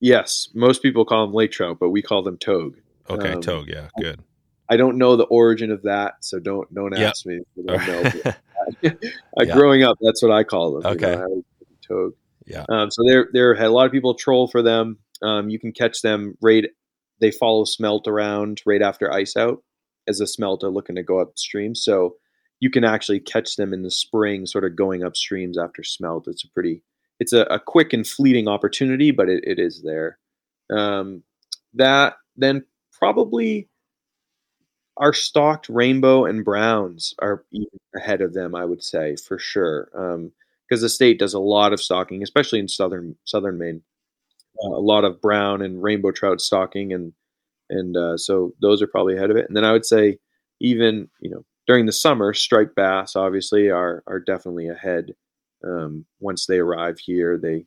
Yes, most people call them lake trout, but we call them togue. Okay, um, togue. Yeah, good. I don't know the origin of that, so don't don't ask yep. me. I yeah. Growing up, that's what I call them. Okay, you know, togue. Yeah. Um, so there, there a lot of people troll for them. Um, you can catch them right. They follow smelt around right after ice out, as a smelt are looking to go upstream. So you can actually catch them in the spring, sort of going upstreams after smelt. It's a pretty it's a, a quick and fleeting opportunity, but it, it is there. Um, that then probably our stocked rainbow and browns are ahead of them, I would say for sure, because um, the state does a lot of stocking, especially in southern southern Maine. Uh, a lot of brown and rainbow trout stocking, and and uh, so those are probably ahead of it. And then I would say even you know during the summer, striped bass obviously are are definitely ahead. Um, once they arrive here, they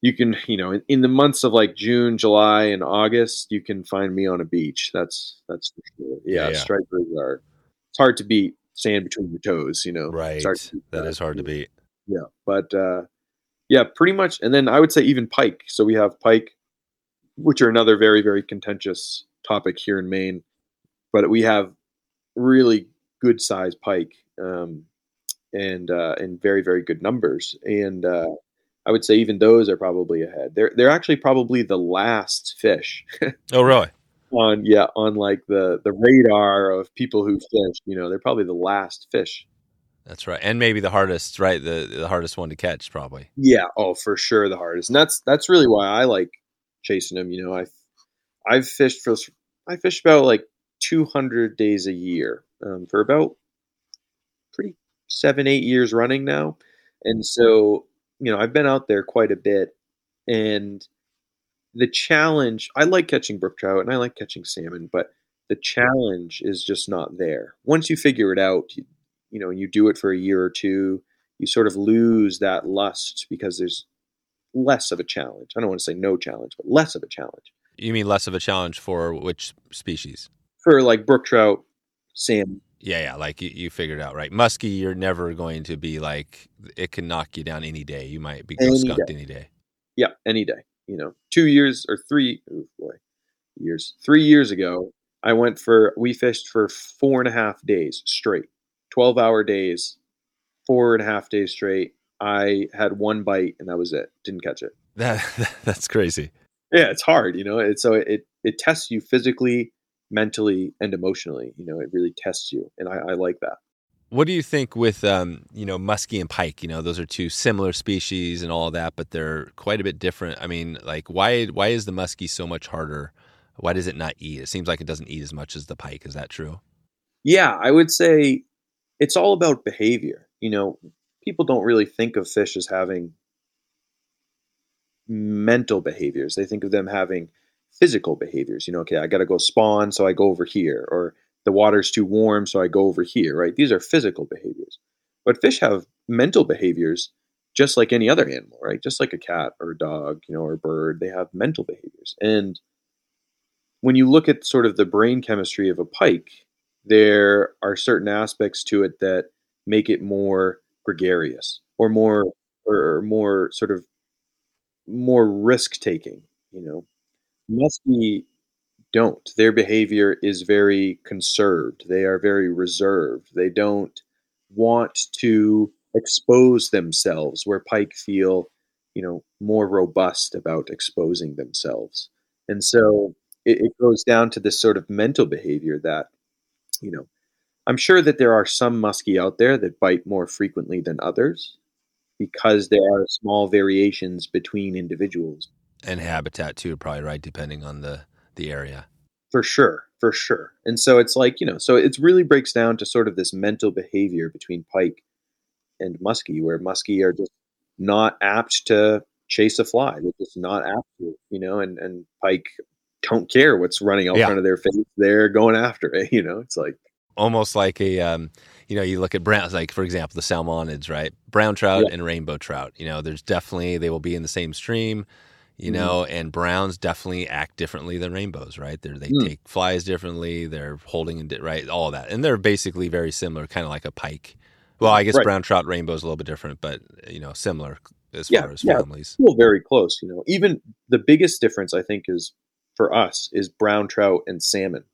you can you know in, in, the months of like June, July, and August, you can find me on a beach. That's that's sure. Yeah, yeah, stripers are. It's hard to beat sand between your toes. You know, right? That, that is hard to beat. Yeah, but uh, yeah, pretty much. And then I would say even pike. So we have pike, which are another very very contentious topic here in Maine. But we have really good size pike, um, and uh, and very very good numbers and. Uh, I would say even those are probably ahead. They're they're actually probably the last fish. oh, really? on yeah, on like the the radar of people who fish. You know, they're probably the last fish. That's right, and maybe the hardest, right? The the hardest one to catch, probably. Yeah. Oh, for sure, the hardest, and that's that's really why I like chasing them. You know, I I've fished for I fish about like 200 days a year um, for about seven eight years running now, and so you know, I've been out there quite a bit, and the challenge. I like catching brook trout and I like catching salmon, but the challenge is just not there. Once you figure it out, you, you know, you do it for a year or two, you sort of lose that lust because there's less of a challenge. I don't want to say no challenge, but less of a challenge. You mean less of a challenge for which species? For like brook trout, salmon. Yeah, yeah. Like you, you figured out, right? Muskie, you're never going to be like it can knock you down any day. You might be any skunked day. any day. Yeah, any day. You know, two years or three oh boy, years. Three years ago, I went for we fished for four and a half days straight, twelve hour days, four and a half days straight. I had one bite and that was it. Didn't catch it. That that's crazy. Yeah, it's hard. You know, it, so it it tests you physically mentally and emotionally. You know, it really tests you, and I, I like that. What do you think with um, you know muskie and pike? You know, those are two similar species and all that, but they're quite a bit different. I mean, like why why is the muskie so much harder? Why does it not eat? It seems like it doesn't eat as much as the pike. Is that true? Yeah, I would say it's all about behavior. You know, people don't really think of fish as having mental behaviors. They think of them having physical behaviors. You know, okay, I got to go spawn, so I go over here, or the water's too warm, so I go over here, right? These are physical behaviors. But fish have mental behaviors just like any other animal, right? Just like a cat or a dog, you know, or a bird, they have mental behaviors. And when you look at sort of the brain chemistry of a pike, there are certain aspects to it that make it more gregarious or more or more sort of more risk taking, you know, Muskie don't. Their behavior is very conserved. They are very reserved. They don't want to expose themselves where pike feel, you know, more robust about exposing themselves. And so it, it goes down to this sort of mental behavior that, you know, I'm sure that there are some muskie out there that bite more frequently than others because there are small variations between individuals and habitat too, probably right, depending on the the area. For sure, for sure. And so it's like you know, so it really breaks down to sort of this mental behavior between pike and muskie, where muskie are just not apt to chase a fly. They're just not apt to, you know, and and pike don't care what's running out yeah. front of their face. They're going after it. You know, it's like almost like a um, you know you look at brown like for example the salmonids right brown trout yeah. and rainbow trout you know there's definitely they will be in the same stream you mm-hmm. know, and browns definitely act differently than rainbows, right? They're, they mm. take flies differently, they're holding, right? All that. And they're basically very similar, kind of like a pike. Well, I guess right. brown trout rainbow is a little bit different, but, you know, similar as yeah, far as yeah, families. Still very close, you know. Even the biggest difference, I think, is for us is brown trout and salmon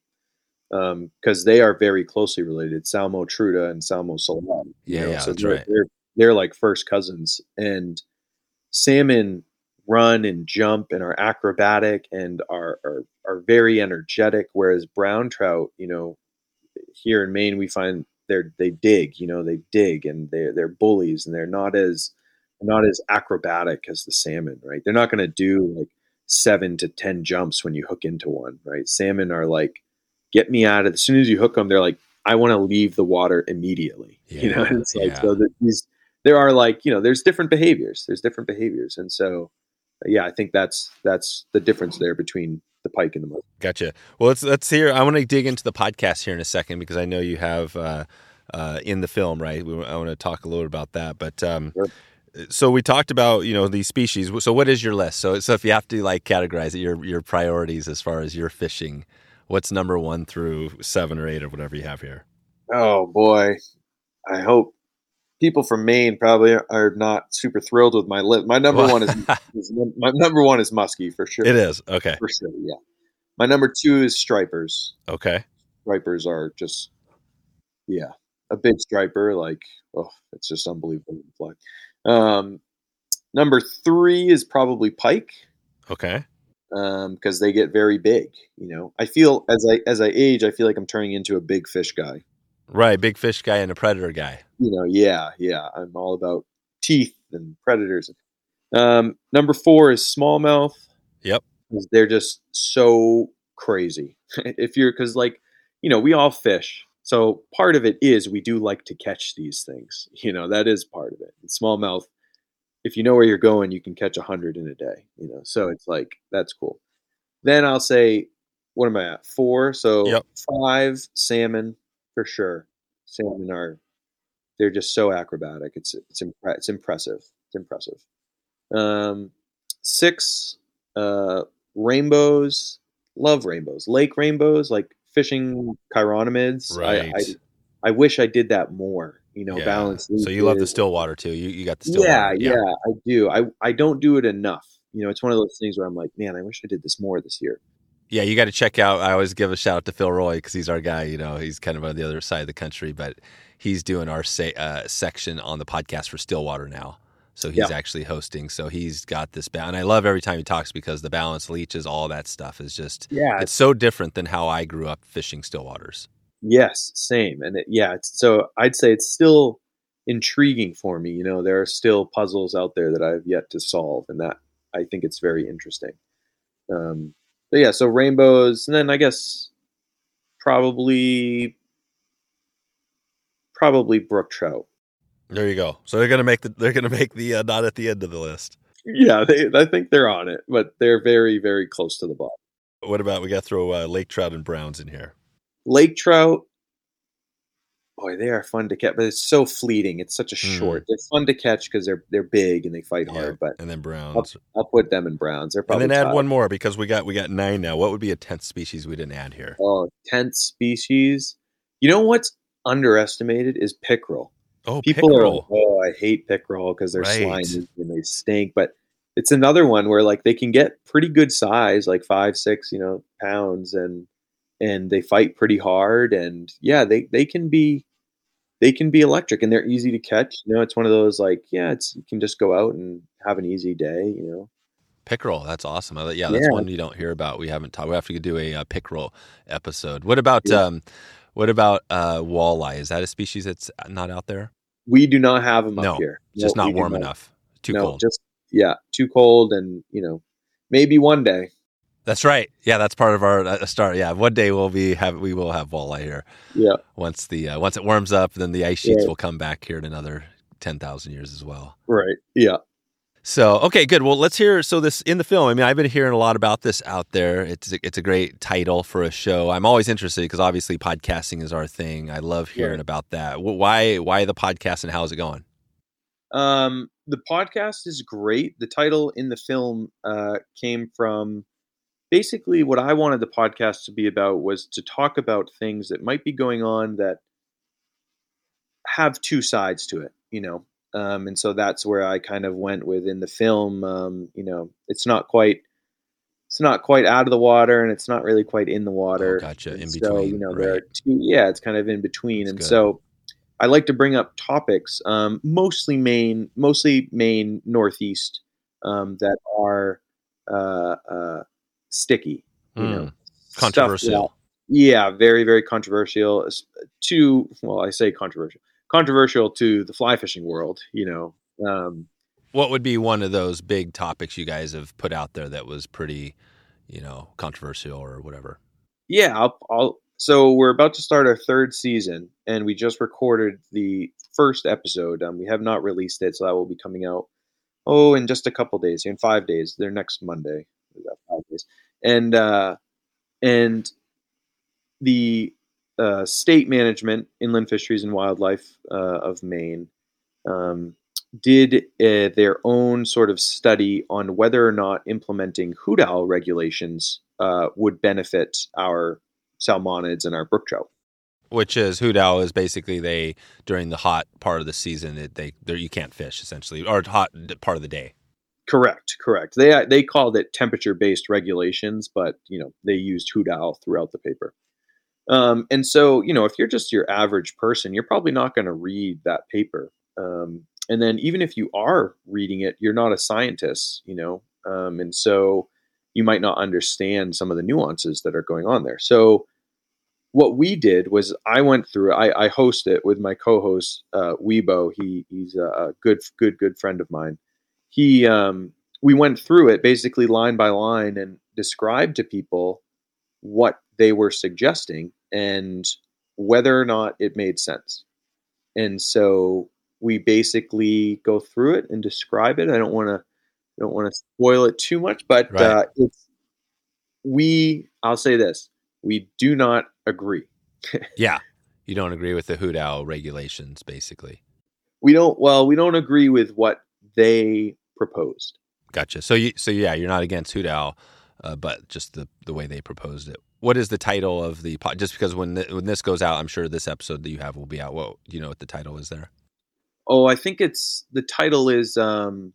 because um, they are very closely related. Salmo trutta and Salmo salar. Yeah, know? yeah, so that's they're, right. They're, they're like first cousins, and salmon run and jump and are acrobatic and are, are are very energetic. Whereas brown trout, you know, here in Maine we find they're they dig, you know, they dig and they're they're bullies and they're not as not as acrobatic as the salmon, right? They're not going to do like seven to ten jumps when you hook into one, right? Salmon are like get me out of. As soon as you hook them, they're like, I want to leave the water immediately. you know, Yeah, it's like yeah. so that these there are like you know there's different behaviors. There's different behaviors, and so yeah, I think that's that's the difference there between the pike and the muskie. Gotcha. Well, let's let's hear. I want to dig into the podcast here in a second because I know you have uh, uh, in the film, right? We, I want to talk a little about that. But um, Sure. so we talked about you know these species. So what is your list? So so if you have to like categorize it, your your priorities as far as your fishing, what's number one through seven or eight or whatever you have here? Oh boy, I hope people from Maine probably are not super thrilled with my list. My number one is, is my number one is muskie for sure. it is okay. for sure. Yeah, my number two is stripers. Okay. Stripers are just yeah, a big striper like oh, it's just unbelievable. Um, number three is probably pike Okay. because they get very big. You know, I feel as I as I age, I feel like I'm turning into a big fish guy. Right. Big fish guy and a predator guy. you know, yeah, yeah. I'm all about teeth and predators. Um, number four is smallmouth. Yep, They're just so crazy. if you're, because like, you know, we all fish. So part of it is we do like to catch these things. You know, that is part of it. And smallmouth, if you know where you're going, you can catch a hundred in a day. You know, so it's like that's cool. Then I'll say, what am I at? Four. So Yep. five salmon for sure. Salmon are they're just so acrobatic. It's it's impre- it's impressive. It's impressive. Um, six uh, rainbows. Love rainbows. Lake rainbows, like fishing chironomids. I, I Right. I wish I did that more. You know, Yeah. balance. So you love the still water too. You you got the still Yeah, water. yeah, I do. I I don't do it enough. You know, it's one of those things where I'm like, man, I wish I did this more this year. Yeah, you got to check out. I always give a shout out to Phil Rowley because he's our guy. You know, he's kind of on the other side of the country, but he's doing our say, uh, section on the podcast for Stillwater now. So he's Yeah. actually hosting. So he's got this balance. And I love every time he talks because the balance leeches, all that stuff is just, Yeah, it's so different than how I grew up fishing Stillwaters. Yes, same. And it, yeah, it's, so I'd say it's still intriguing for me. You know, there are still puzzles out there that I've yet to solve, and that I think it's very interesting. Um, but yeah, so rainbows, and then I guess probably probably brook trout. There you go. So they're gonna make the they're gonna make the uh, not at the end of the list. Yeah, they, I think they're on it, but they're very very close to the bottom. What about we got to throw uh, lake trout and browns in here? Lake trout, boy, they are fun to catch, but it's so fleeting. It's such a Mm. short. They're fun to catch because they're they're big and they fight Yeah, hard. But and then browns, I'll put them in browns. They're and then add tied. one more because we got we got nine now. What would be a tenth species we didn't add here? Oh, tenth species. You know what's underestimated is pickerel. Oh, People pickerel. are oh, I hate pickerel because they're Right. slimy and they stink. But it's another one where like they can get pretty good size, like five, six, you know, pounds, and and they fight pretty hard. And yeah, they they can be they can be electric and they're easy to catch. You know, it's one of those like yeah, it's you can just go out and have an easy day. You know. Pickerel, that's awesome. Yeah, that's Yeah. one you don't hear about. We haven't talked. We have to do a uh, pickerel episode. What about Yeah. um, what about uh, walleye? Is that a species that's not out there? We do not have them No, up here. It's just No, not warm enough. Too no, cold. Just yeah, too cold, and you know, maybe one day. That's right. Yeah, that's part of our uh, start. Yeah, one day we'll be have we will have walleye here. Yeah, Once the uh, once it warms up, then the ice sheets will come back here in another ten thousand years as well. right. Yeah, So okay, good. Well, let's hear. So this in the film. I mean, I've been hearing a lot about this out there. It's a, it's a great title for a show. I'm always interested because obviously podcasting is our thing. I love hearing about that. Why why the podcast and how's it going? um, the podcast is great. The title in the film uh, came from basically what I wanted the podcast to be about was to talk about things that might be going on that have two sides to it. You know, um, and so that's where I kind of went with in the film. Um, you know, it's not quite. It's not quite out of the water, and it's not really quite in the water. Oh, gotcha. And In so, you know, there are two. Yeah, it's kind of in between, That's and good. so I like to bring up topics, um, mostly Maine, mostly Maine Northeast, um, that are uh, uh, sticky. You Mm, stuff controversial. yeah, very, very controversial. To well, I say controversial, controversial to the fly fishing world. You know, um, What would be one of those big topics you guys have put out there that was pretty, you know, controversial or whatever? yeah, I'll, I'll so we're about to start our third season, and we just recorded the first episode. Um, we have not released it, so that will be coming out. Oh, in just a couple days, in five days. They're next Monday. Five days, and uh, and the uh, state management, inland fisheries and wildlife uh, of Maine, um, did uh, their own sort of study on whether or not implementing hoot owl regulations uh, would benefit our salmonids and our brook trout. Which is hoot owl is basically they during the hot part of the season it, they you can't fish essentially or hot part of the day. Correct, correct. They they called it temperature based regulations, but you know they used owl throughout the paper. Um, and so you know if you're just your average person, you're probably not going to read that paper. Um, and then even if you are reading it, you're not a scientist, you know, um, and so you might not understand some of the nuances that are going on there. So what we did was I went through. I, I host it with my co-host uh, Weibo. He he's a good good good friend of mine. He um, we went through it basically line by line and described to people what they were suggesting and whether or not it made sense. And so we basically go through it and describe it. I don't want to don't want to spoil it too much, but right. uh, it's we. I'll say this: we do not agree. yeah, you don't agree with the hoot owl regulations, basically. We don't. Well, we don't agree with what they proposed. Gotcha. So you, so yeah, you're not against hoot owl, uh, but just the the way they proposed it. What is the title of the pod? Just because when the, when this goes out, I'm sure this episode that you have will be out. What do you know what the title is there? Oh, I think it's the title is um,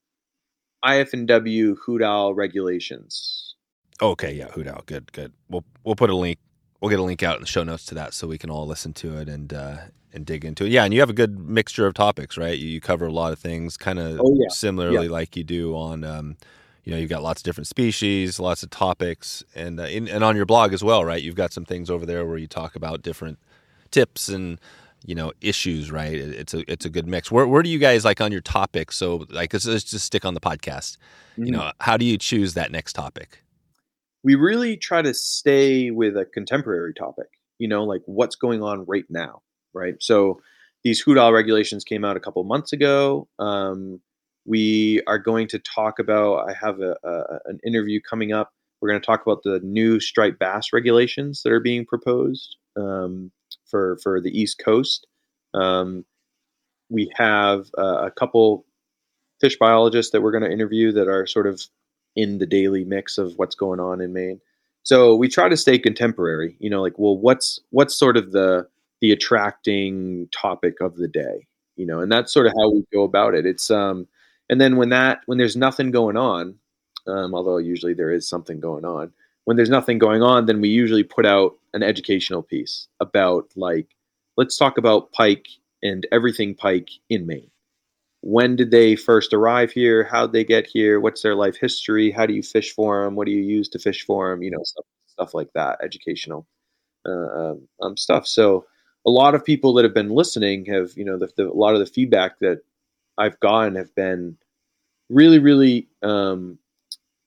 IFNW Hoot Owl regulations. Okay, yeah, Hoot Owl. Good, good. We'll we'll put a link we'll get a link out in the show notes to that so we can all listen to it and uh, and dig into it. Yeah, and you have a good mixture of topics, right? You, cover a lot of things, kind of oh, yeah. similarly yeah. like you do on. Um, you know, you've got lots of different species, lots of topics, and uh, in, and on your blog as well, right? You've got some things over there where you talk about different tips and you know issues, right? It's a it's a good mix. Where where do you guys like on your topics? So like, let's, let's just stick on the podcast. Mm-hmm. You know, how do you choose that next topic? We really try to stay with a contemporary topic, you know, like what's going on right now, right? So these hoot regulations came out a couple months ago. Um, we are going to talk about, I have a, a, an interview coming up. We're going to talk about the new striped bass regulations that are being proposed um, for, for the East Coast. Um, we have uh, a couple fish biologists that we're going to interview that are sort of in the daily mix of what's going on in Maine. So we try to stay contemporary, you know, like, well, what's what's sort of the the attracting topic of the day, you know, and that's sort of how we go about it. It's um and then when that when there's nothing going on, um, although usually there is something going on, when there's nothing going on, then we usually put out an educational piece about like let's talk about pike and everything pike in Maine when did they first arrive here? How did they get here? What's their life history? How do you fish for them? What do you use to fish for them? You know, stuff, stuff like that, educational uh, um, um, stuff. So a lot of people that have been listening have, you know, the, the, a lot of the feedback that I've gotten have been really, really um,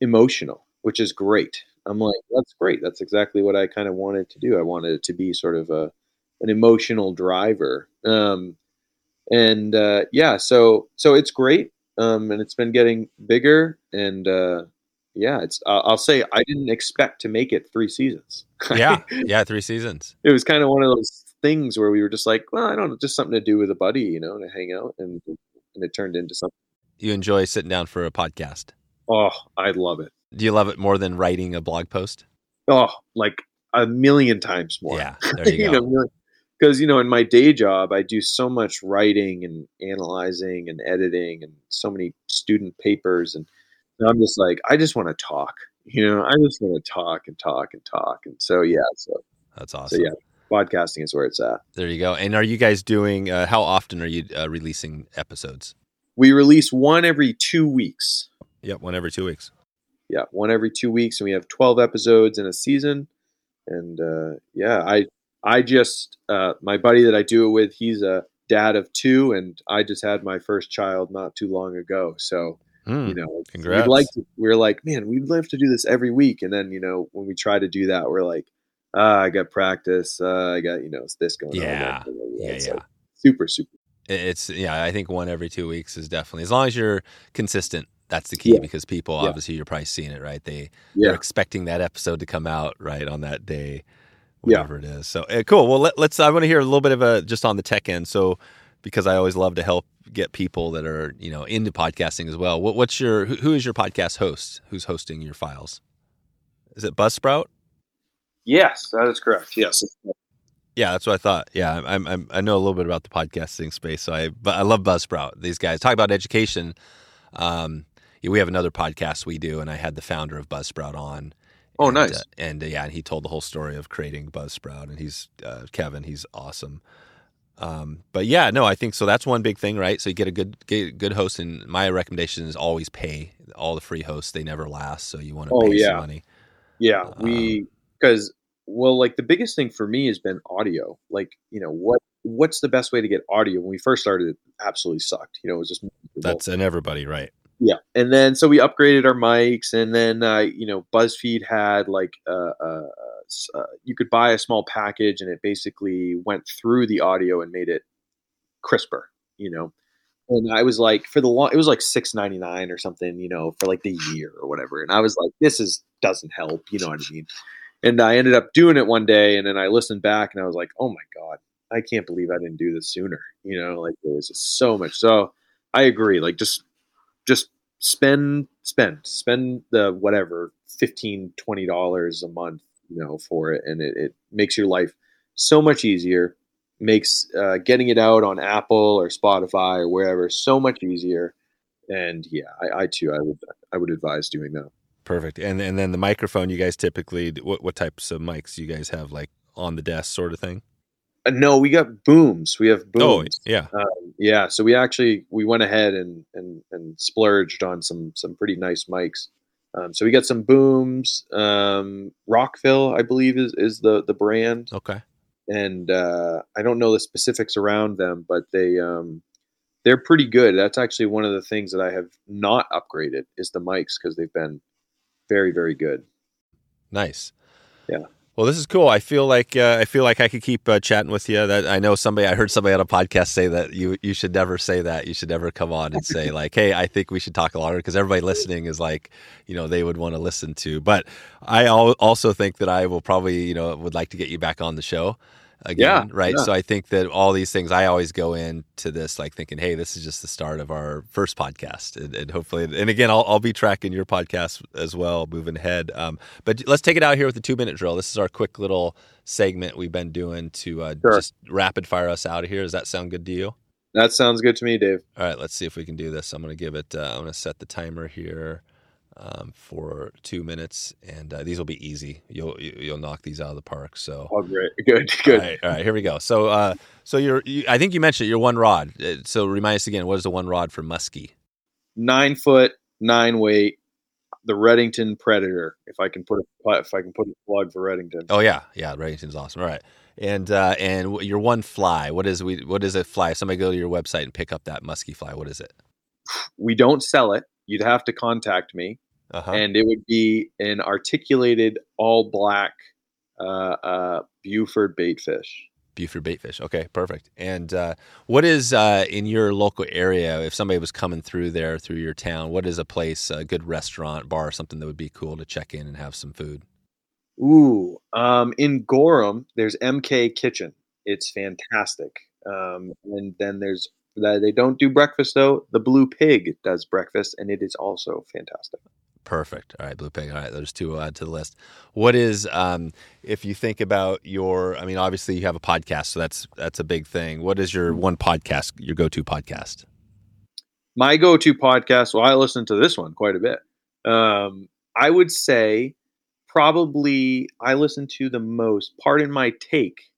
emotional, which is great. I'm like, that's great. That's exactly what I kind of wanted to do. I wanted it to be sort of a an emotional driver. Um, and uh, yeah, so so it's great, um, and it's been getting bigger, and uh, yeah, it's. I'll, I'll say I didn't expect to make it three seasons. yeah, yeah, three seasons. It was kind of one of those things where we were just like, well, I don't know, just something to do with a buddy, you know, to hang out, and and it turned into something. You enjoy sitting down for a podcast? Oh, I love it. Do you love it more than writing a blog post? Oh, like a million times more. Yeah, there you go. you know, because you know in my day job i do so much writing and analyzing and editing and so many student papers and i'm just like i just want to talk you know? I just want to talk and talk and talk and so yeah so that's awesome. so yeah podcasting is where it's at. There you go and are you guys doing uh, how often are you uh, releasing episodes? We release one every two weeks. Yep one every two weeks. Yeah one every two weeks and we have 12 episodes in a season and uh, yeah i I just uh, my buddy that I do it with, he's a dad of two, and I just had my first child not too long ago. So mm, you know, congrats. we'd like to, we're like, man, we'd love to do this every week, and then you know when we try to do that, we're like, uh, I got practice. Uh, I got you know it's this going Yeah. on. Yeah, It's yeah. like super, super. It's yeah, I think one every two weeks is definitely as long as you're consistent. That's the key Yeah. because people Yeah. obviously you're probably seeing it right. They they're expecting that episode to come out right on that day, Yeah. whatever it is. So uh, cool. Well, let, let's. I want to hear a little bit of a just on the tech end. So because I always love to help get people that are you know into podcasting as well. What, what's your who, who is your podcast host? Who's hosting your files? Is it Buzzsprout? yes, that is correct. Yes, Yeah, that's what I thought. Yeah, I'm, I'm I know a little bit about the podcasting space, so I but I love Buzzsprout. These guys talk about education. Um, yeah, we have another podcast we do, and I had the founder of Buzzsprout on. Oh, and, nice. uh, and uh, yeah, and he told the whole story of creating Buzzsprout, and he's uh, Kevin. He's awesome. Um, but yeah, no, I think so. That's one big thing, right? So you get a good get a good host, and my recommendation is always pay all the free hosts. They never last, so you want to Oh, pay yeah. some money. Yeah, Um, we because well, like the biggest thing for me has been audio. Like you know what what's the best way to get audio? When we first started, it absolutely sucked. You know, it was just That's and everybody, right? Yeah. And then so we upgraded our mics, and then uh, you know BuzzFeed had like uh, uh, you could buy a small package, and it basically went through the audio and made it crisper. You know. And I was like, for the long, it was like six ninety nine or something, you know, for like the year or whatever. And I was like, this is doesn't help, you know what I mean? And I ended up doing it one day, and then I listened back, and I was like, oh my god, I can't believe I didn't do this sooner. You know, like there was so much. So I agree. Like just just spend spend spend the whatever 15 20 dollars a month you know for it and it, it makes your life so much easier makes uh, getting it out on apple or spotify or wherever so much easier and yeah I, I too i would i would advise doing that Perfect. And and then the microphone, you guys typically what what types of mics do you guys have like on the desk sort of thing? Uh, no we got booms we have Oh, booms yeah. um, yeah so we actually we went ahead and and and splurged on some some pretty nice mics um, so we got some booms um, rockville i believe is is the the brand Okay. and uh, i don't know the specifics around them but they um, they're pretty good that's actually one of the things that i have not upgraded is the mics because they've been very very good Nice. Yeah. Well, this is cool. I feel like uh, I feel like I could keep uh, chatting with you. That I know somebody. I heard somebody on a podcast say that you you should never say that. You should never come on and say like, "Hey, I think we should talk a longer," because everybody listening is like, you know, they would want to listen to. But I al- also think that I will probably, you know, would like to get you back on the show again, Yeah, right? yeah. So I think that all these things, I always go into this like thinking, "Hey, this is just the start of our first podcast," and, and hopefully, and again, I'll, I'll be tracking your podcast as well, moving ahead. Um, but let's take it out here with the two minute drill. This is our quick little segment we've been doing to uh, Sure. just rapid fire us out of here. Does that sound good to you? that sounds good to me dave All right, let's see if we can do this. I'm going to give it. Uh, I'm going to set the timer here um, for two minutes, and uh, these will be easy. You'll you- you'll knock these out of the park. So. oh great good good All right, all right, here we go. So, uh, so you're, you, I think you mentioned your one rod. Uh, So remind us again, what is the one rod for muskie? nine foot nine weight the Redington predator if i can put a if i can put a plug for Redington Oh yeah, yeah, Redington's awesome. All right, and uh, and your one fly. What is we? What is a fly? If somebody go to your website and pick up that muskie fly. What is it? we don't sell it you'd have to contact me Uh-huh. and it would be an articulated all black uh, uh, buford baitfish Buford baitfish. Okay, perfect. And uh, what is uh, in your local area? If somebody was coming through there through your town, what is a place, a good restaurant, bar, something that would be cool to check in and have some food? Ooh, um, in Gorham, there's MK Kitchen. It's fantastic. Um, and then there's that they don't do breakfast though. The Blue Pig does breakfast, and it is also fantastic. Perfect. All right, Blue Pig. All right, there's two add to the list. What is um, if you think about your? I mean, obviously you have a podcast, so that's that's a big thing. What is your one podcast, your go-to podcast? My go-to podcast. Well, I listen to this one quite a bit. Um, I would say probably I listen to the most. Pardon my take.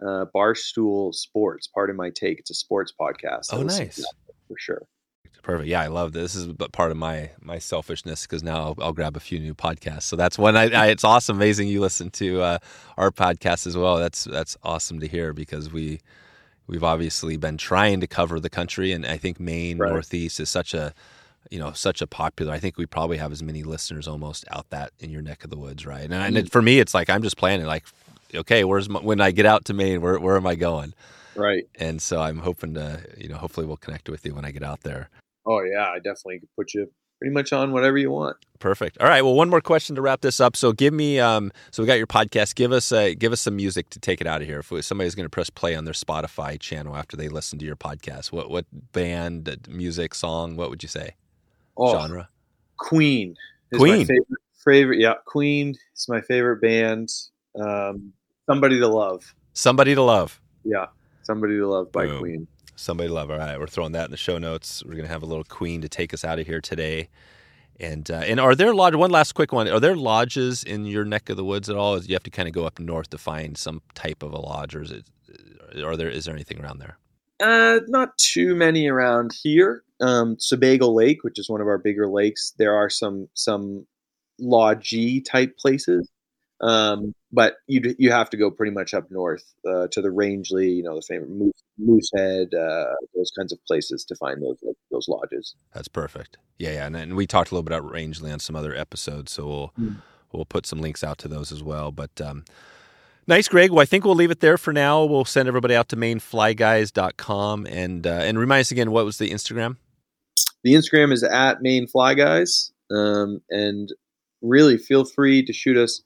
Uh, Barstool Sports. Pardon my take. It's a sports podcast. Oh, nice. for sure. Perfect. Yeah, I love this. This is but part of my my selfishness because now I'll, I'll grab a few new podcasts. So that's one. I, I it's awesome, amazing. You listen to uh, our podcast as well. That's that's awesome to hear because we we've obviously been trying to cover the country, and I think Maine Right. Northeast is such a you know such a popular. I think we probably have as many listeners almost out that in your neck of the woods, right? And, and it, for me, it's like I'm just planning like okay, where's my, when I get out to Maine, where where am I going? Right. And so I'm hoping to, you know, hopefully we'll connect with you when I get out there. Oh yeah, I definitely could put you pretty much on whatever you want. Perfect. All right. Well, one more question to wrap this up. So give me, um, so we got your podcast. Give us, a, give us some music to take it out of here. If somebody's going to press play on their Spotify channel after they listen to your podcast, what what band, music, song, what would you say? Oh, Genre. Queen. Is Queen. My favorite, favorite. Yeah, Queen is my favorite band. Um, Somebody to Love. Somebody to love. Yeah, Somebody to Love by Boom. Queen. Somebody love. All right, we're throwing that in the show notes. We're going to have a little Queen to take us out of here today. And uh, and are there lodge? One last quick one. Are there lodges in your neck of the woods at all? Is you have to kind of go up north to find some type of a lodge, or is it? Are there? Is there anything around there? Uh, not too many around here. Um, Sebago Lake, which is one of our bigger lakes, there are some some lodgey type places. Um, but you you have to go pretty much up north uh, to the Rangeley, you know, the famous Moose, Moosehead, uh, those kinds of places to find those those lodges. That's perfect. Yeah, yeah. And, and we talked a little bit about Rangeley on some other episodes, so we'll Mm. we'll put some links out to those as well. But um, nice, Greg. Well, I think we'll leave it there for now. We'll send everybody out to mainflyguys.com and uh, and remind us again what was the Instagram. The Instagram is at Maine Fly Guys, um, and really feel free to shoot us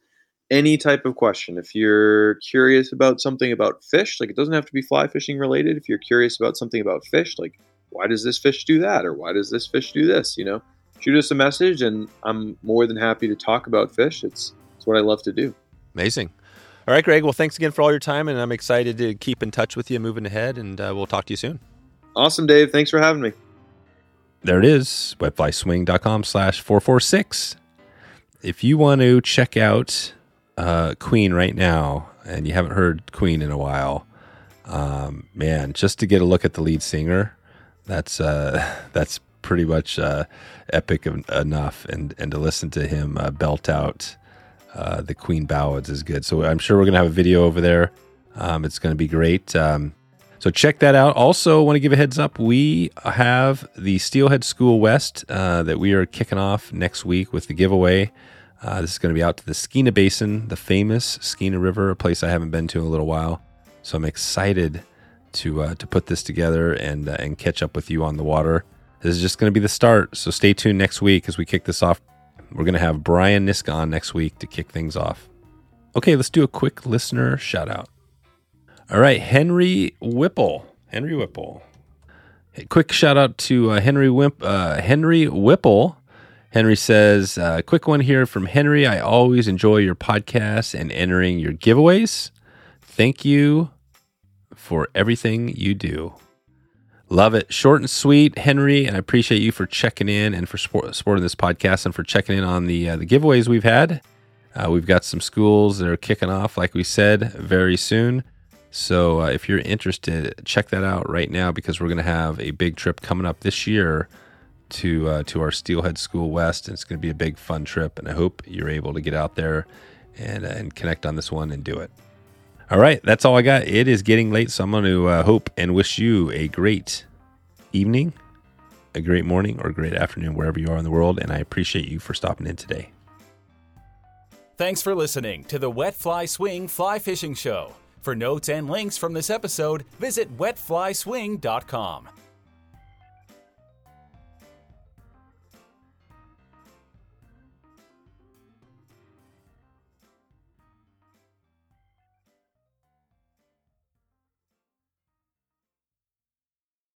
any type of question. If you're curious about something about fish, like it doesn't have to be fly fishing related. If you're curious about something about fish, like why does this fish do that, or why does this fish do this, you know, shoot us a message, and I'm more than happy to talk about fish. It's it's what I love to do. Amazing. All right, Greg. Well, thanks again for all your time, and I'm excited to keep in touch with you moving ahead, and uh, we'll talk to you soon. Awesome, Dave. Thanks for having me. There it is, wetflyswing.com slash 446. If you want to check out uh, Queen right now, and you haven't heard Queen in a while, um, man, just to get a look at the lead singer, that's uh, that's pretty much uh, epic en- enough, and and to listen to him uh, belt out uh, the Queen ballads is good. So I'm sure we're gonna have a video over there. Um, it's gonna be great. Um, so check that out. Also, want to give a heads up. We have the Steelhead School West uh, that we are kicking off next week with the giveaway. Uh, this is going to be out to the Skeena Basin, the famous Skeena River, a place I haven't been to in a little while. So I'm excited to uh, to put this together and uh, and catch up with you on the water. This is just going to be the start. So stay tuned next week as we kick this off. We're going to have Brian Niska on next week to kick things off. Okay, let's do a quick listener shout out. All right, Henry Whipple. Henry Whipple. Quick shout out to uh, Henry Wimp, uh, Henry Whipple. Henry says, uh, "Quick one here from Henry. I always enjoy your podcast and entering your giveaways. Thank you for everything you do. Love it. Short and sweet, Henry. And I appreciate you for checking in and for support, supporting this podcast and for checking in on the uh, the giveaways we've had. Uh, we've got some schools that are kicking off, like we said, very soon. So uh, if you're interested, check that out right now because we're going to have a big trip coming up this year to uh, to our Steelhead School West, and it's going to be a big fun trip. And I hope you're able to get out there and and connect on this one and do it. All right, that's all I got. It is getting late, so I'm going to uh, hope and wish you a great evening, a great morning, or a great afternoon wherever you are in the world. And I appreciate you for stopping in today. Thanks for listening to the Wet Fly Swing Fly Fishing Show. For notes and links from this episode, visit wetflyswing.com.